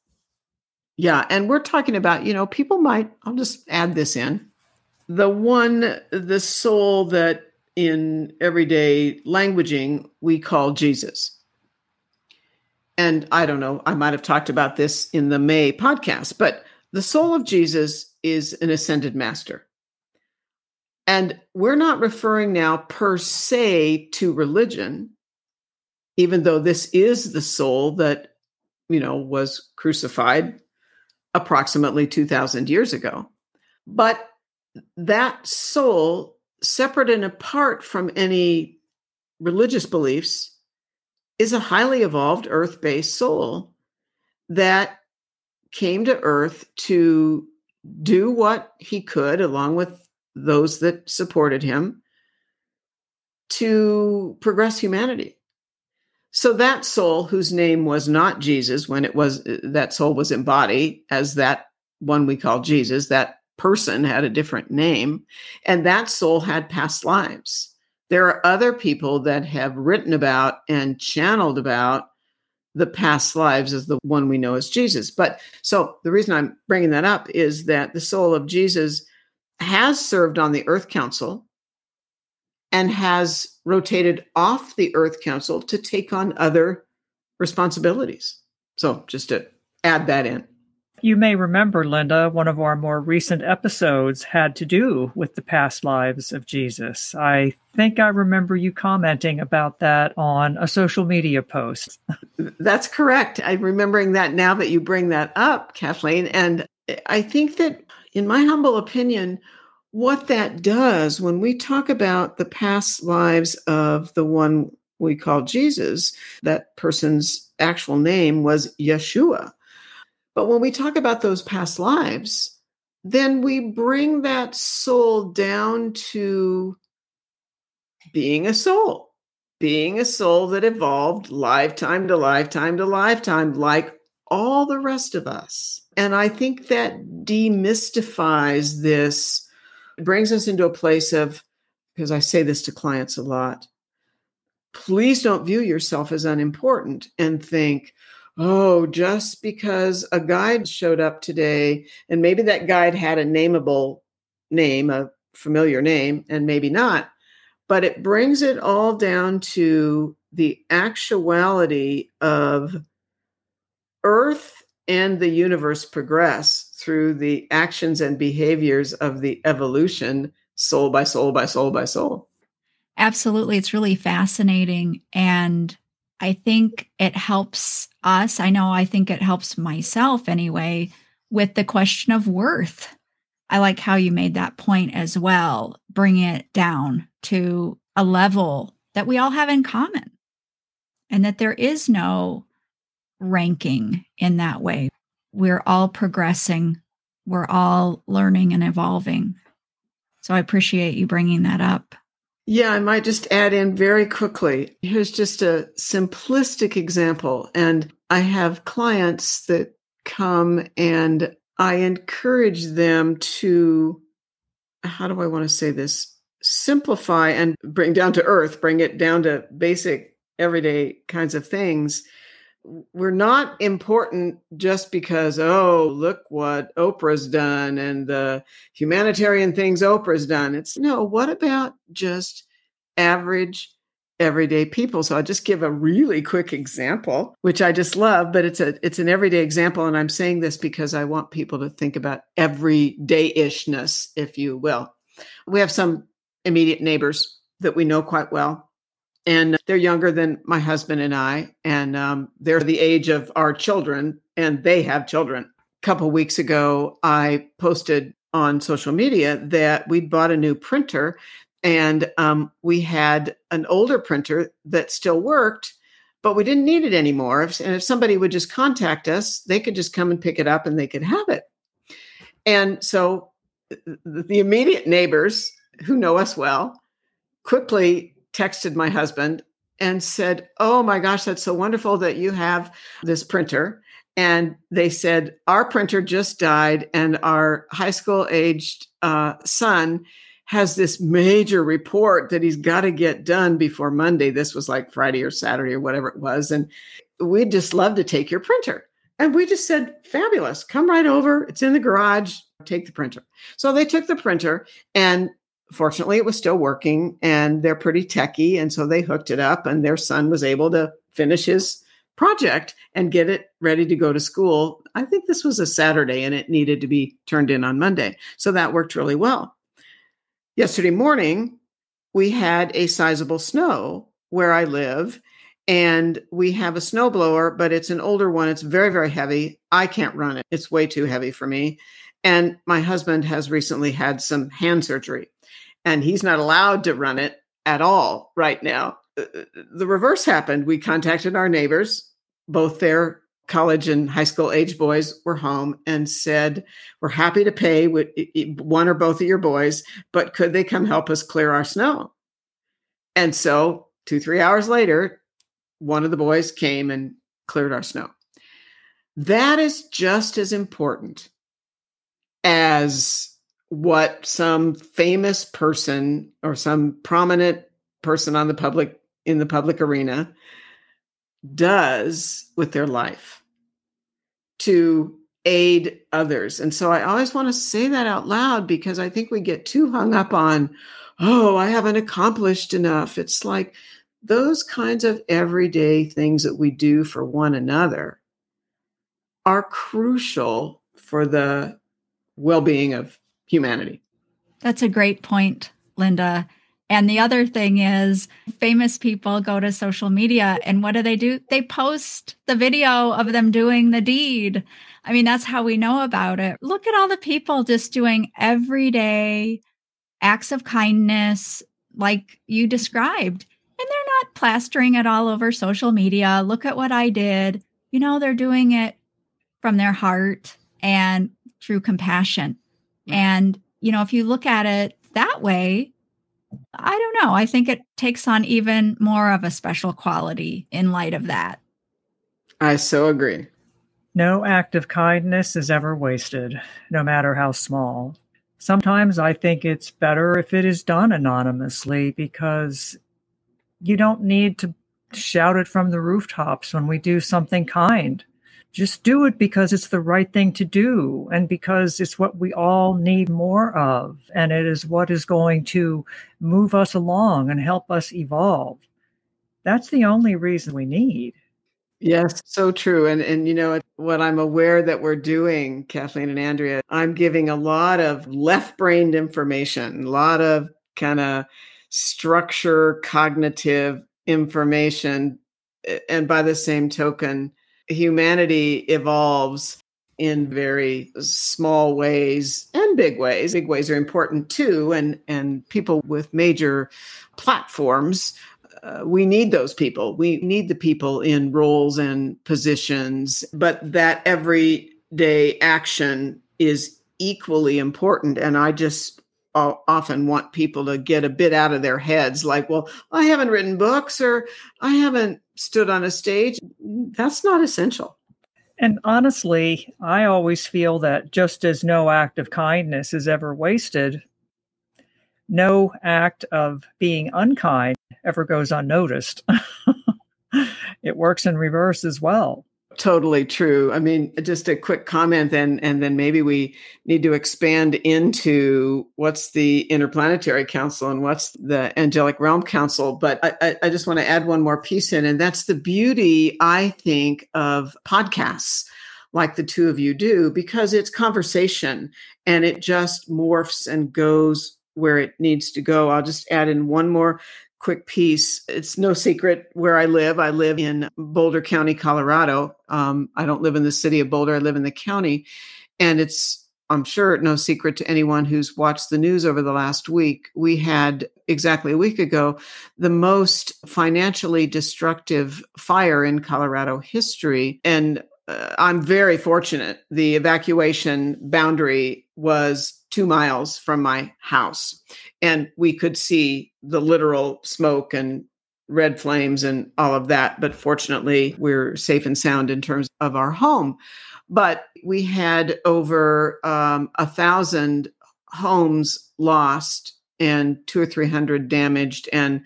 Yeah. And we're talking about, you know, people might, I'll just add this in the one, the soul that in everyday languaging we call Jesus. And I don't know, I might have talked about this in the May podcast, but the soul of Jesus is an ascended master. And we're not referring now per se to religion, even though this is the soul that, you know, was crucified approximately 2,000 years ago. But that soul, separate and apart from any religious beliefs, is a highly evolved earth based soul that came to earth to do what he could, along with those that supported him, to progress humanity. So that soul, whose name was not Jesus when it was that soul was embodied as that one we call Jesus, that person had a different name, and that soul had past lives. There are other people that have written about and channeled about the past lives as the one we know as Jesus. But so the reason I'm bringing that up is that the soul of Jesus has served on the Earth Council and has rotated off the Earth Council to take on other responsibilities. So just to add that in. You may remember, Linda, one of our more recent episodes had to do with the past lives of Jesus. I think I remember you commenting about that on a social media post. That's correct. I'm remembering that now that you bring that up, Kathleen. And I think that, in my humble opinion, what that does when we talk about the past lives of the one we call Jesus, that person's actual name was Yeshua but when we talk about those past lives, then we bring that soul down to being a soul, being a soul that evolved lifetime to lifetime to lifetime, like all the rest of us. And I think that demystifies this, brings us into a place of, because I say this to clients a lot, please don't view yourself as unimportant and think, oh, just because a guide showed up today and maybe that guide had a nameable name, a familiar name, and maybe not, but it brings it all down to the actuality of Earth and the universe progress through the actions and behaviors of the evolution, soul by soul by soul by soul. Absolutely. It's really fascinating. And I think it helps us. I know I think it helps myself anyway with the question of worth. I like how you made that point as well. Bring it down to a level that we all have in common and that there is no ranking in that way. We're all progressing, we're all learning and evolving. So I appreciate you bringing that up. Yeah, I might just add in very quickly. Here's just a simplistic example. And I have clients that come and I encourage them to, how do I want to say this? Simplify and bring down to earth, bring it down to basic, everyday kinds of things we're not important just because oh look what oprah's done and the humanitarian things oprah's done. It's no what about just average everyday people? So i'll just give a really quick example which i just love but it's a it's an everyday example and i'm saying this because i want people to think about everyday-ishness if you will. We have some immediate neighbors that we know quite well and they're younger than my husband and I, and um, they're the age of our children, and they have children. A couple weeks ago, I posted on social media that we bought a new printer, and um, we had an older printer that still worked, but we didn't need it anymore. And if somebody would just contact us, they could just come and pick it up, and they could have it. And so, the immediate neighbors who know us well quickly texted my husband and said, Oh my gosh, that's so wonderful that you have this printer. And they said, Our printer just died, and our high school aged uh, son has this major report that he's got to get done before Monday. This was like Friday or Saturday or whatever it was. And we'd just love to take your printer. And we just said, Fabulous, come right over. It's in the garage. Take the printer. So they took the printer and fortunately it was still working and they're pretty techy and so they hooked it up and their son was able to finish his project and get it ready to go to school i think this was a saturday and it needed to be turned in on monday so that worked really well yesterday morning we had a sizable snow where i live And we have a snowblower, but it's an older one. It's very, very heavy. I can't run it. It's way too heavy for me. And my husband has recently had some hand surgery, and he's not allowed to run it at all right now. Uh, uh, the reverse happened. We contacted our neighbors, both their college and high school age boys were home, and said, We're happy to pay one or both of your boys, but could they come help us clear our snow? And so, two, three hours later, one of the boys came and cleared our snow. That is just as important as what some famous person or some prominent person on the public in the public arena does with their life to aid others. And so I always want to say that out loud because I think we get too hung up on, oh, I haven't accomplished enough. It's like those kinds of everyday things that we do for one another are crucial for the well being of humanity. That's a great point, Linda. And the other thing is, famous people go to social media and what do they do? They post the video of them doing the deed. I mean, that's how we know about it. Look at all the people just doing everyday acts of kindness, like you described. And they're not plastering it all over social media. Look at what I did. You know, they're doing it from their heart and through compassion. And, you know, if you look at it that way, I don't know. I think it takes on even more of a special quality in light of that. I so agree. No act of kindness is ever wasted, no matter how small. Sometimes I think it's better if it is done anonymously because you don't need to shout it from the rooftops when we do something kind just do it because it's the right thing to do and because it's what we all need more of. And it is what is going to move us along and help us evolve. That's the only reason we need. Yes so true. And and you know what i'm aware that we're doing kathleen and andrea i'm giving a lot of left-brained information a lot of kind of structure cognitive information and by the same token humanity evolves in very small ways and big ways. Big ways are important too, and and people with major platforms. Uh, we need those people. We need the people in roles and positions, but that everyday action is equally important. And I just often want people to get a bit out of their heads like, well, I haven't written books or I haven't stood on a stage, that's not essential. And honestly, I always feel that just as no act of kindness is ever wasted, no act of being unkind ever goes unnoticed. it works in reverse as well. Totally true. I mean, just a quick comment then, and then maybe we need to expand into what's the Interplanetary Council and what's the Angelic Realm Council. But I, I just want to add one more piece in, and that's the beauty, I think, of podcasts like the two of you do, because it's conversation and it just morphs and goes where it needs to go. I'll just add in one more quick piece. It's no secret where I live. I live in Boulder County, Colorado. Um, I don't live in the city of Boulder, I live in the county. And it's, I'm sure, no secret to anyone who's watched the news over the last week. We had exactly a week ago the most financially destructive fire in Colorado history. And uh, I'm very fortunate. The evacuation boundary was two miles from my house. And we could see the literal smoke and red flames and all of that. But fortunately, we're safe and sound in terms of our home. But we had over um, a thousand homes lost and two or three hundred damaged. And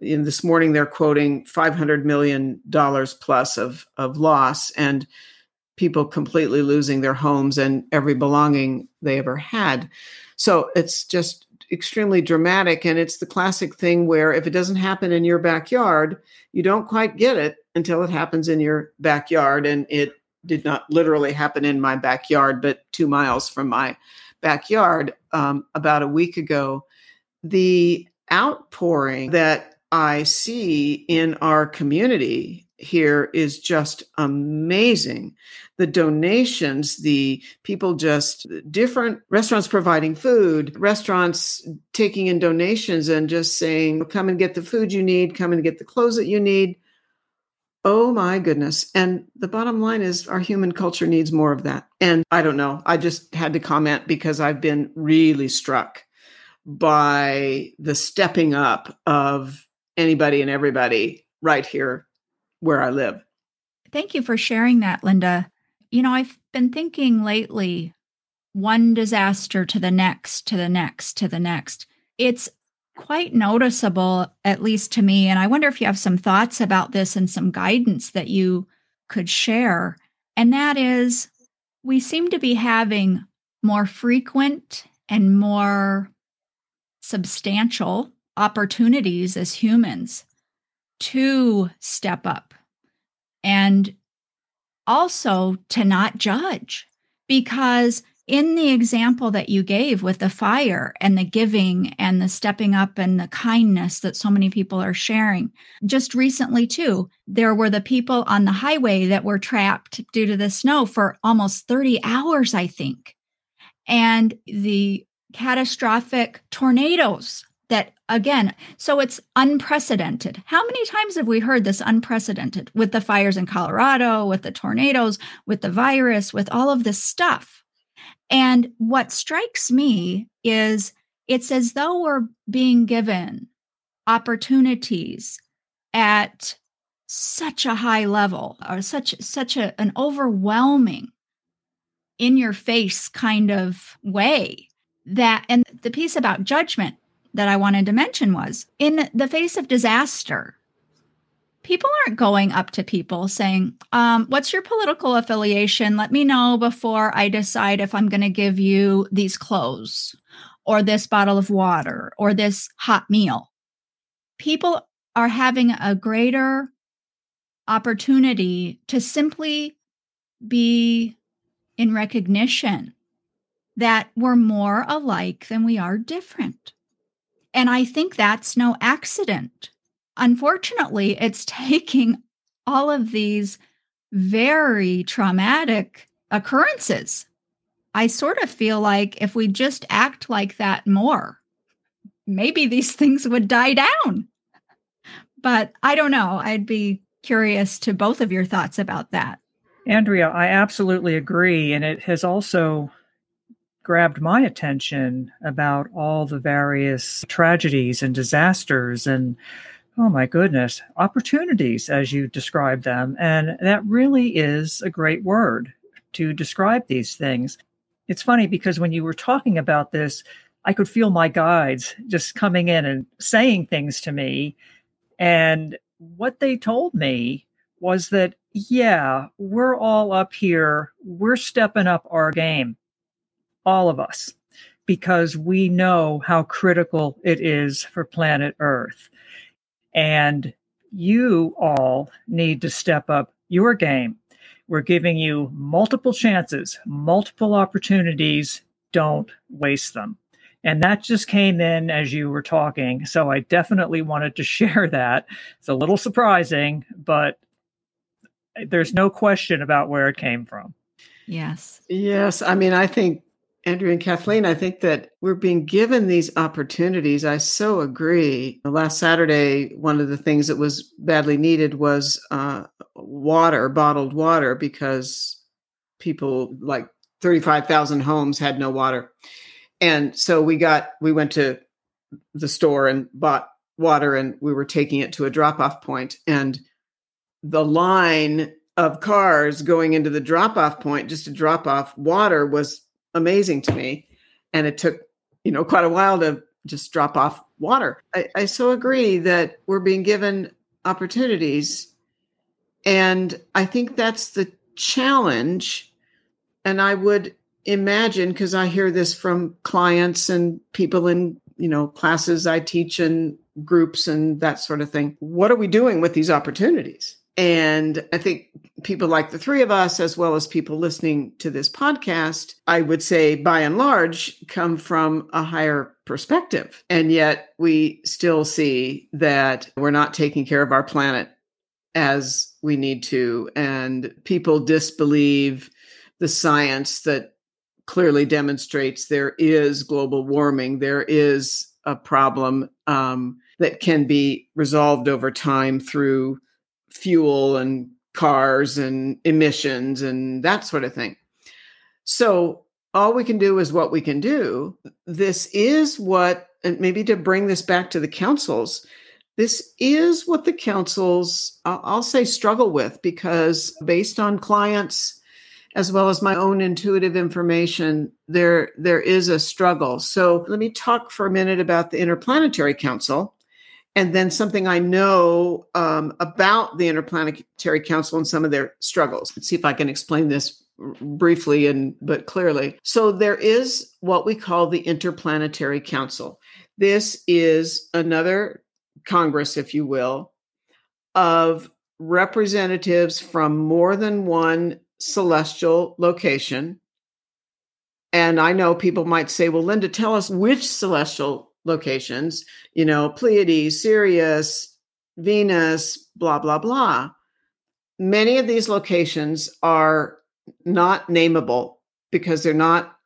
in this morning, they're quoting five hundred million dollars plus of of loss. And people completely losing their homes and every belonging they ever had. So it's just extremely dramatic. And it's the classic thing where if it doesn't happen in your backyard, you don't quite get it until it happens in your backyard. And it did not literally happen in my backyard, but two miles from my backyard um, about a week ago. The outpouring that I see in our community here is just amazing. The donations, the people just different restaurants providing food, restaurants taking in donations and just saying, come and get the food you need, come and get the clothes that you need. Oh my goodness. And the bottom line is our human culture needs more of that. And I don't know. I just had to comment because I've been really struck by the stepping up of anybody and everybody right here where I live. Thank you for sharing that, Linda. You know, I've been thinking lately one disaster to the next, to the next, to the next. It's quite noticeable, at least to me. And I wonder if you have some thoughts about this and some guidance that you could share. And that is, we seem to be having more frequent and more substantial opportunities as humans to step up and also to not judge because in the example that you gave with the fire and the giving and the stepping up and the kindness that so many people are sharing, just recently, too, there were the people on the highway that were trapped due to the snow for almost 30 hours, I think. And the catastrophic tornadoes that again so it's unprecedented. How many times have we heard this unprecedented with the fires in colorado with the tornadoes with the virus with all of this stuff? And what strikes me is it's as though we're being given opportunities at such a high level or such such a, an overwhelming in your face kind of way that and the piece about judgment that I wanted to mention was in the face of disaster people aren't going up to people saying, um, What's your political affiliation? Let me know before I decide if I'm going to give you these clothes or this bottle of water or this hot meal. People are having a greater opportunity to simply be in recognition that we're more alike than we are different. And I think that's no accident unfortunately, it's taking all of these very traumatic occurrences. I sort of feel like if we just act like that more, maybe these things would die down. But I don't know. I'd be curious to both of your thoughts about that. Andrea, I absolutely agree. And it has also grabbed my attention about all the various tragedies and disasters and Oh my goodness, opportunities as you describe them. And that really is a great word to describe these things. It's funny because when you were talking about this, I could feel my guides just coming in and saying things to me. And what they told me was that, yeah, we're all up here, we're stepping up our game, all of us, because we know how critical it is for planet Earth. And you all need to step up your game. We're giving you multiple chances, multiple opportunities. Don't waste them. And that just came in as you were talking. So I definitely wanted to share that. It's a little surprising, but there's no question about where it came from. Yes. Yes. I mean, I think Andrea and Kathleen, I think that we're being given these opportunities. I so agree. Last Saturday, one of the things that was badly needed was uh, water, bottled water, because people like 35,000 homes had no water. And so we got, we went to the store and bought water and we were taking it to a drop off point And the line of cars going into the drop off point just to drop off water was amazing to me. And it took, you know, quite a while to just drop off water. I, I so agree that we're being given opportunities. And I think that's the challenge. And I would imagine, because I hear this from clients and people in, you know, classes I teach and groups and that sort of thing. What are we doing with these opportunities? And I think people like the three of us, as well as people listening to this podcast, I would say by and large come from a higher perspective. And yet we still see that we're not taking care of our planet as we need to. And people disbelieve the science that clearly demonstrates there is global warming, there is a problem um, that can be resolved over time through fuel and cars and emissions and that sort of thing. So all we can do is what we can do. This is what, and maybe to bring this back to the councils, this is what the councils, I'll say, struggle with because based on clients as well as my own intuitive information, there there is a struggle. So let me talk for a minute about the Interplanetary Council and then something I know um, about the Interplanetary Council and some of their struggles. Let's see if I can explain this briefly and but clearly. So there is what we call the Interplanetary Council. This is another Congress, if you will, of representatives from more than one celestial location. And I know people might say, well, Linda, tell us which celestial locations, you know, Pleiades, Sirius, Venus, blah, blah, blah. Many of these locations are not nameable because they're not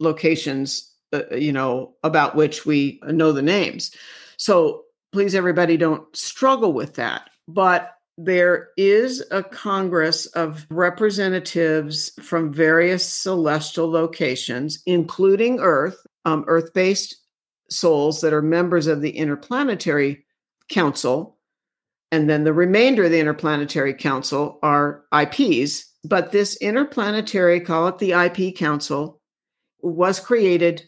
locations, uh, you know, about which we know the names. So please, everybody, don't struggle with that. But there is a Congress of representatives from various celestial locations, including Earth, um, Earth based souls that are members of the Interplanetary Council. And then the remainder of the Interplanetary Council are IPs. But this interplanetary, call it the IP Council, was created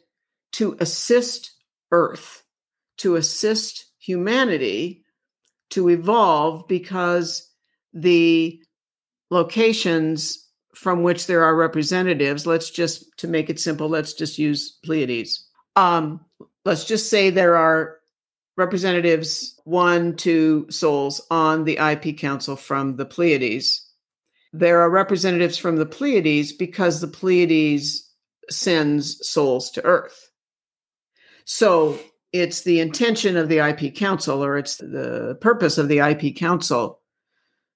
to assist Earth, to assist humanity to evolve because the locations from which there are representatives, let's just, to make it simple, let's just use Pleiades. Um, let's just say there are representatives, one, two souls on the IP Council from the Pleiades. There are representatives from the Pleiades because the Pleiades sends souls to Earth. So it's the intention of the IP Council, or it's the purpose of the IP Council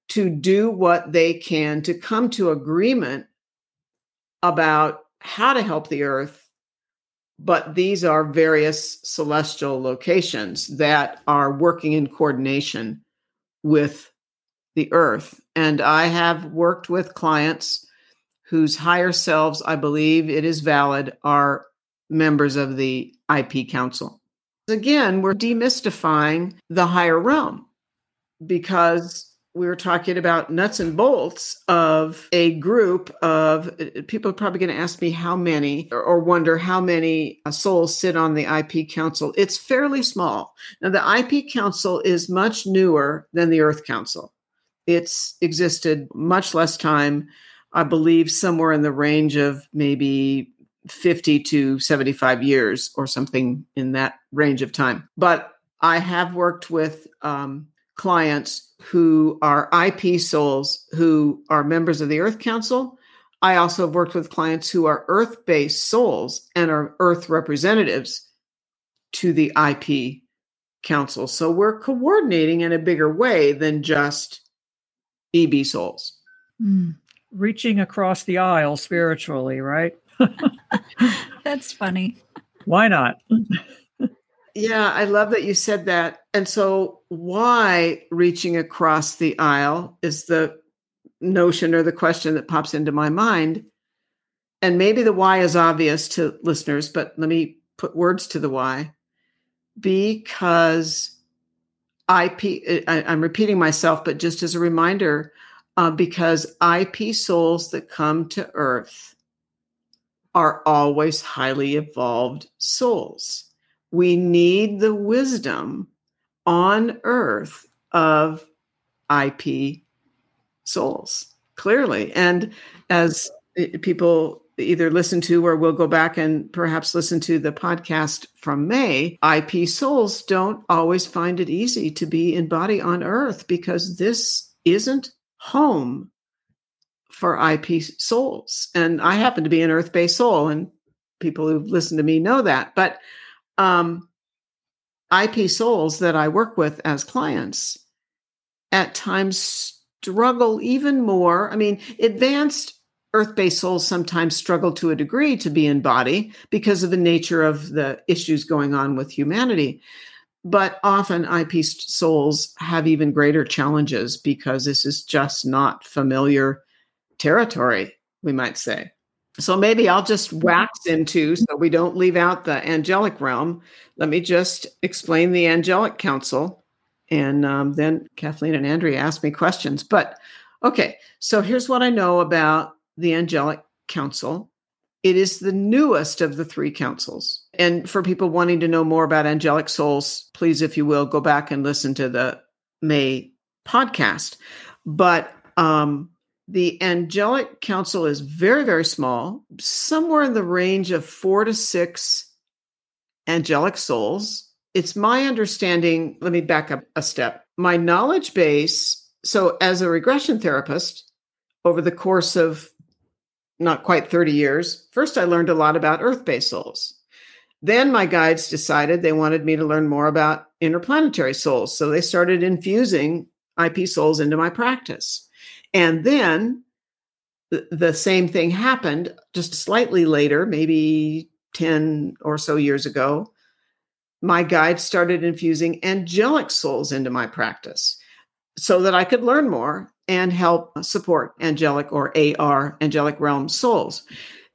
to do what they can to come to agreement about how to help the Earth but these are various celestial locations that are working in coordination with the earth. And I have worked with clients whose higher selves, I believe it is valid, are members of the IP Council. Again, we're demystifying the higher realm because we were talking about nuts and bolts of a group of people are probably going to ask me how many or, wonder how many uh, souls sit on the IP Council. It's fairly small. Now, the IP Council is much newer than the Earth Council. It's existed much less time, I believe, somewhere in the range of maybe 50 to 75 years or something in that range of time. But I have worked with um, clients who are IP souls who are members of the Earth Council. I also have worked with clients who are Earth based souls and are Earth representatives to the IP Council. So we're coordinating in a bigger way than just EB souls. Mm. Reaching across the aisle spiritually, right? That's funny. Why not? Yeah, I love that you said that. And so, why reaching across the aisle is the notion or the question that pops into my mind. And maybe the why is obvious to listeners, but let me put words to the why. Because IP, I, am repeating myself, but just as a reminder, uh, because IP souls that come to Earth are always highly evolved souls we need the wisdom on earth of IP souls, clearly. And as people either listen to or will go back and perhaps listen to the podcast from May, IP souls don't always find it easy to be in body on earth because this isn't home for IP souls. And I happen to be an earth based soul, and people who've listened to me know that. But um, IP souls that I work with as clients at times struggle even more. I mean, advanced earth based souls sometimes struggle to a degree to be in body because of the nature of the issues going on with humanity. But often IP souls have even greater challenges because this is just not familiar territory, we might say. So maybe I'll just wax into so we don't leave out the angelic realm. Let me just explain the angelic council. And um, then Kathleen and Andrea ask me questions. But okay, so here's what I know about the angelic council. It is the newest of the three councils. And for people wanting to know more about angelic souls, please, if you will, go back and listen to the May podcast. But um, the angelic council is very, very small, somewhere in the range of four to six angelic souls. It's my understanding, let me back up a step. My knowledge base, so as a regression therapist, over the course of not quite 30 years, first I learned a lot about earth based souls. Then my guides decided they wanted me to learn more about interplanetary souls. So they started infusing IP souls into my practice. And then the same thing happened just slightly later, maybe 10 or so years ago. My guide started infusing angelic souls into my practice so that I could learn more and help support angelic or AR, angelic realm souls.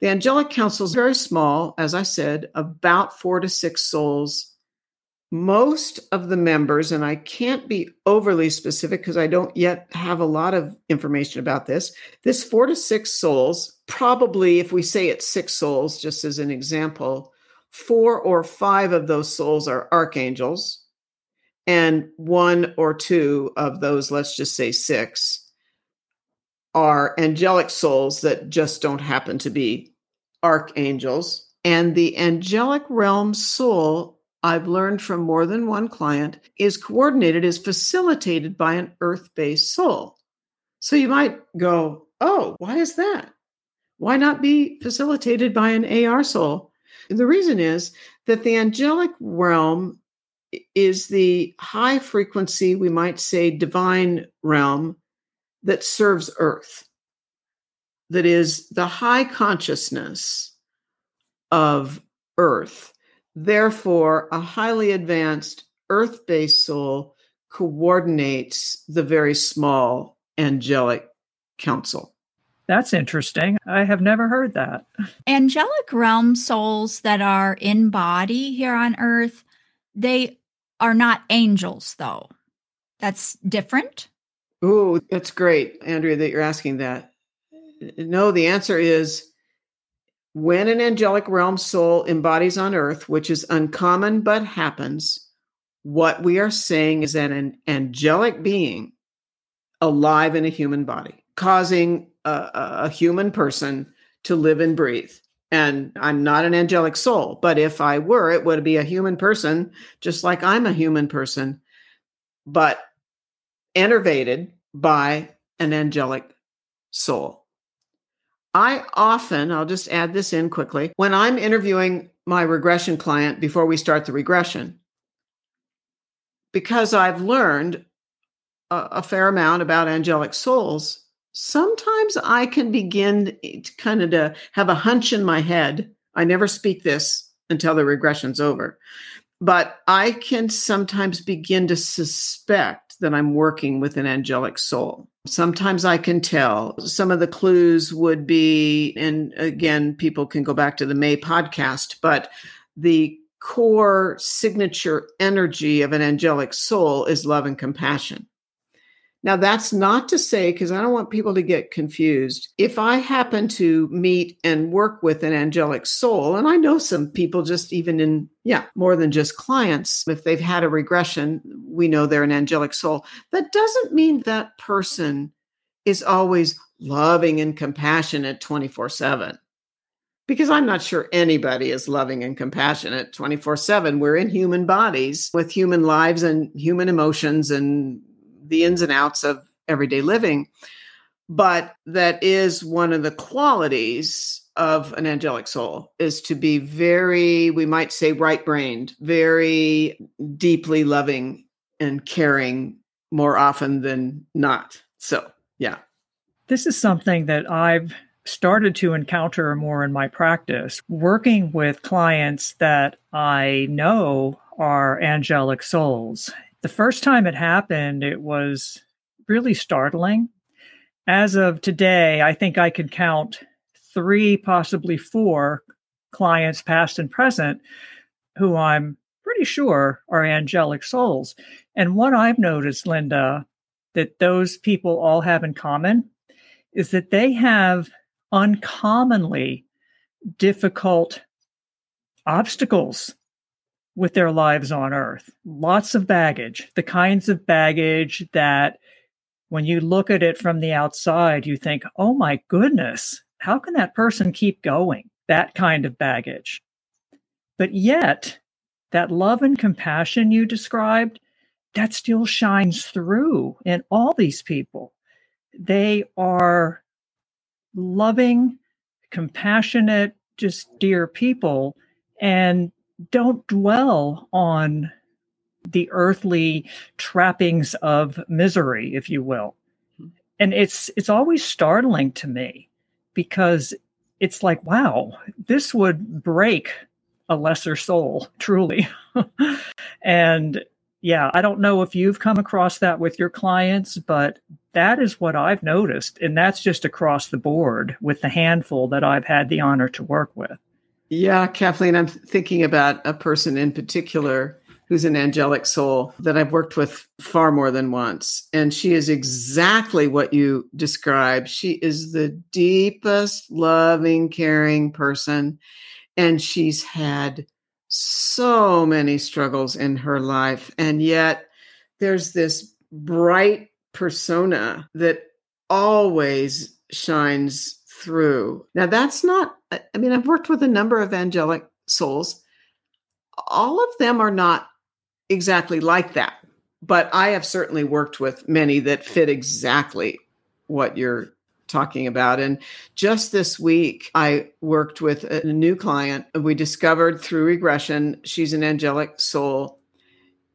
The angelic council is very small, as I said, about four to six souls most of the members, and I can't be overly specific because I don't yet have a lot of information about this, this four to six souls, probably if we say it's six souls, just as an example, four or five of those souls are archangels, and one or two of those, let's just say six, are angelic souls that just don't happen to be archangels. And the angelic realm soul I've learned from more than one client is coordinated, is facilitated by an earth based soul. So you might go, oh, why is that? Why not be facilitated by an AR soul? the reason is that the angelic realm is the high frequency, we might say divine realm that serves earth, that is the high consciousness of earth Therefore, a highly advanced earth based soul coordinates the very small angelic council. That's interesting. I have never heard that. Angelic realm souls that are in body here on earth, they are not angels, though. That's different. Oh, that's great, Andrea, that you're asking that. No, the answer is when an angelic realm soul embodies on earth, which is uncommon but happens, what we are saying is that an angelic being alive in a human body, causing a, a human person to live and breathe. And I'm not an angelic soul, but if I were, it would be a human person, just like I'm a human person, but enervated by an angelic soul. I often, I'll just add this in quickly, when I'm interviewing my regression client before we start the regression, because I've learned a, a fair amount about angelic souls, sometimes I can begin to kind of to have a hunch in my head. I never speak this until the regression's over, but I can sometimes begin to suspect that I'm working with an angelic soul. Sometimes I can tell. Some of the clues would be, and again, people can go back to the May podcast, but the core signature energy of an angelic soul is love and compassion. Now, that's not to say, because I don't want people to get confused. If I happen to meet and work with an angelic soul, and I know some people just even in, yeah, more than just clients, if they've had a regression, we know they're an angelic soul. That doesn't mean that person is always loving and compassionate 24 7 because I'm not sure anybody is loving and compassionate 24 7. We're in human bodies with human lives and human emotions and the ins and outs of everyday living. But that is one of the qualities of an angelic soul is to be very, we might say, right brained, very deeply loving and caring more often than not. So, yeah. This is something that I've started to encounter more in my practice, working with clients that I know are angelic souls. The first time it happened, it was really startling. As of today, I think I can count three, possibly four clients, past and present, who I'm pretty sure are angelic souls. And what I've noticed, Linda, that those people all have in common is that they have uncommonly difficult obstacles with their lives on earth. Lots of baggage, the kinds of baggage that when you look at it from the outside, you think, oh my goodness, how can that person keep going? That kind of baggage. But yet, that love and compassion you described, that still shines through in all these people. They are loving, compassionate, just dear people and don't dwell on the earthly trappings of misery, if you will. Hmm. And it's it's always startling to me because it's like, wow, this would break a lesser soul, truly. and yeah, I don't know if you've come across that with your clients, but that is what I've noticed. And that's just across the board with the handful that I've had the honor to work with. Yeah, Kathleen, I'm thinking about a person in particular who's an angelic soul that I've worked with far more than once. And she is exactly what you describe. She is the deepest, loving, caring person. And she's had so many struggles in her life. And yet there's this bright persona that always shines through. Now, that's not, I mean, I've worked with a number of angelic souls. All of them are not exactly like that, but I have certainly worked with many that fit exactly what you're talking about. And just this week, I worked with a new client. We discovered through regression she's an angelic soul.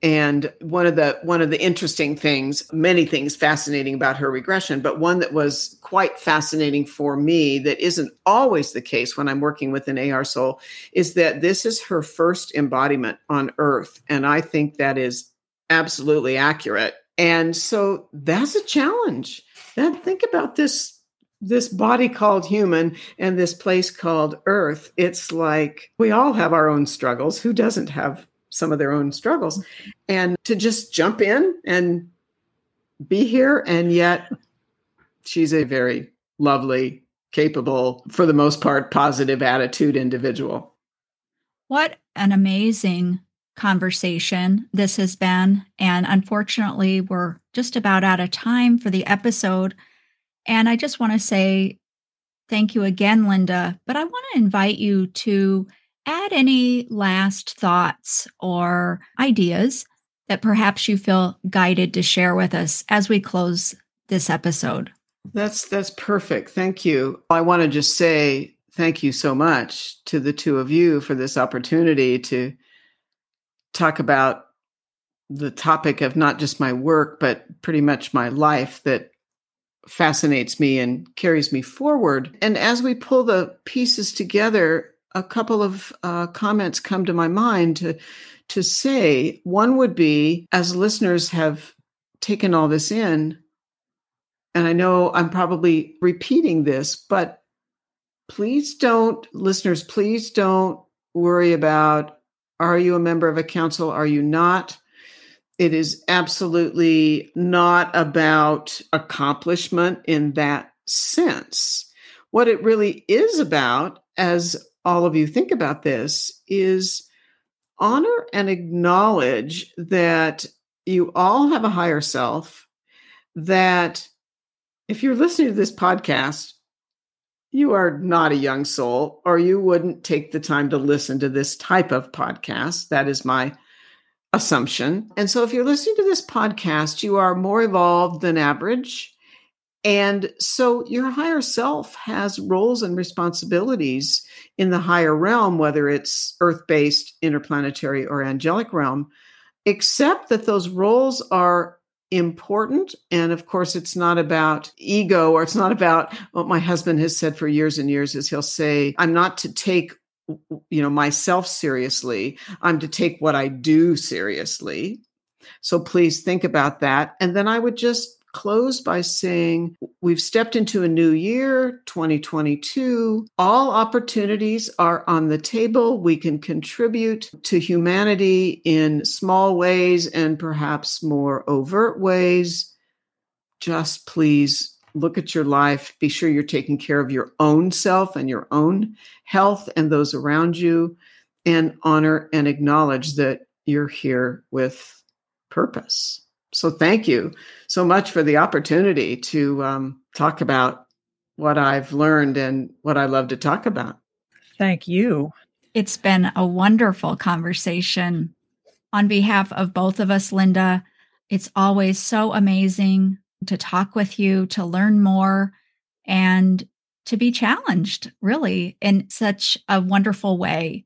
And one of the one of the interesting things, many things fascinating about her regression, but one that was quite fascinating for me that isn't always the case when I'm working with an AR soul is that this is her first embodiment on earth. And I think that is absolutely accurate. And so that's a challenge. Then think about this this body called human and this place called earth it's like we all have our own struggles who doesn't have some of their own struggles. Mm-hmm. And to just jump in and be here and yet she's a very lovely capable for the most part positive attitude individual. What an amazing conversation this has been. And unfortunately we're just about out of time for the episode. And I just want to say thank you again, Linda. But I want to invite you to add any last thoughts or ideas that perhaps you feel guided to share with us as we close this episode. That's that's perfect. Thank you. I want to just say thank you so much to the two of you for this opportunity to talk about the topic of not just my work but pretty much my life that fascinates me and carries me forward. And as we pull the pieces together, a couple of uh, comments come to my mind to, to say. One would be as listeners have taken all this in, and I know I'm probably repeating this, but please don't, listeners, please don't worry about are you a member of a council? Are you not? it is absolutely not about accomplishment in that sense. What it really is about, as all of you think about this, is honor and acknowledge that you all have a higher self, that if you're listening to this podcast, you are not a young soul, or you wouldn't take the time to listen to this type of podcast. That is my assumption. And so if you're listening to this podcast, you are more evolved than average. And so your higher self has roles and responsibilities in the higher realm, whether it's earth based, interplanetary, or angelic realm, except that those roles are important. And of course, it's not about ego or it's not about what my husband has said for years and years is he'll say, I'm not to take you know myself seriously. I'm to take what i do seriously. So please think about that. And then i would just close by saying we've stepped into a new year, 2022. All opportunities are on the table. We can contribute to humanity in small ways and perhaps more overt ways. Just please look at your life. Be sure you're taking care of your own self and your own health and those around you, and honor and acknowledge that you're here with purpose. So thank you so much for the opportunity to um, talk about what I've learned and what I love to talk about. Thank you. It's been a wonderful conversation. On behalf of both of us, Linda, it's always so amazing to talk with you, to learn more, and to be challenged, really, in such a wonderful way,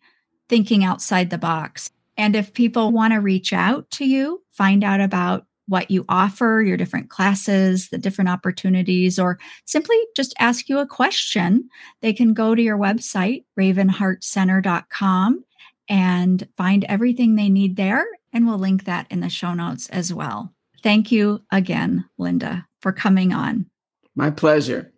thinking outside the box. And if people want to reach out to you, find out about what you offer, your different classes, the different opportunities, or simply just ask you a question, they can go to your website, ravenheartcenter.com, and find everything they need there. And we'll link that in the show notes as well. Thank you again, Linda, for coming on. My pleasure.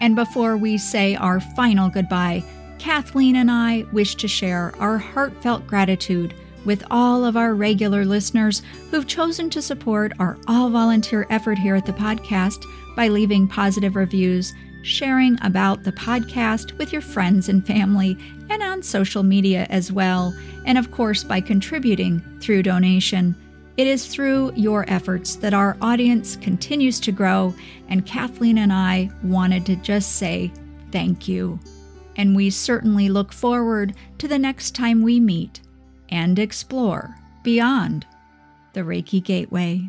And before we say our final goodbye, Kathleen and I wish to share our heartfelt gratitude with all of our regular listeners who've chosen to support our all volunteer effort here at the podcast by leaving positive reviews, sharing about the podcast with your friends and family, and on social media as well, and of course by contributing through donation. It is through your efforts that our audience continues to grow, and Kathleen and I wanted to just say thank you. And we certainly look forward to the next time we meet and explore beyond the Reiki Gateway.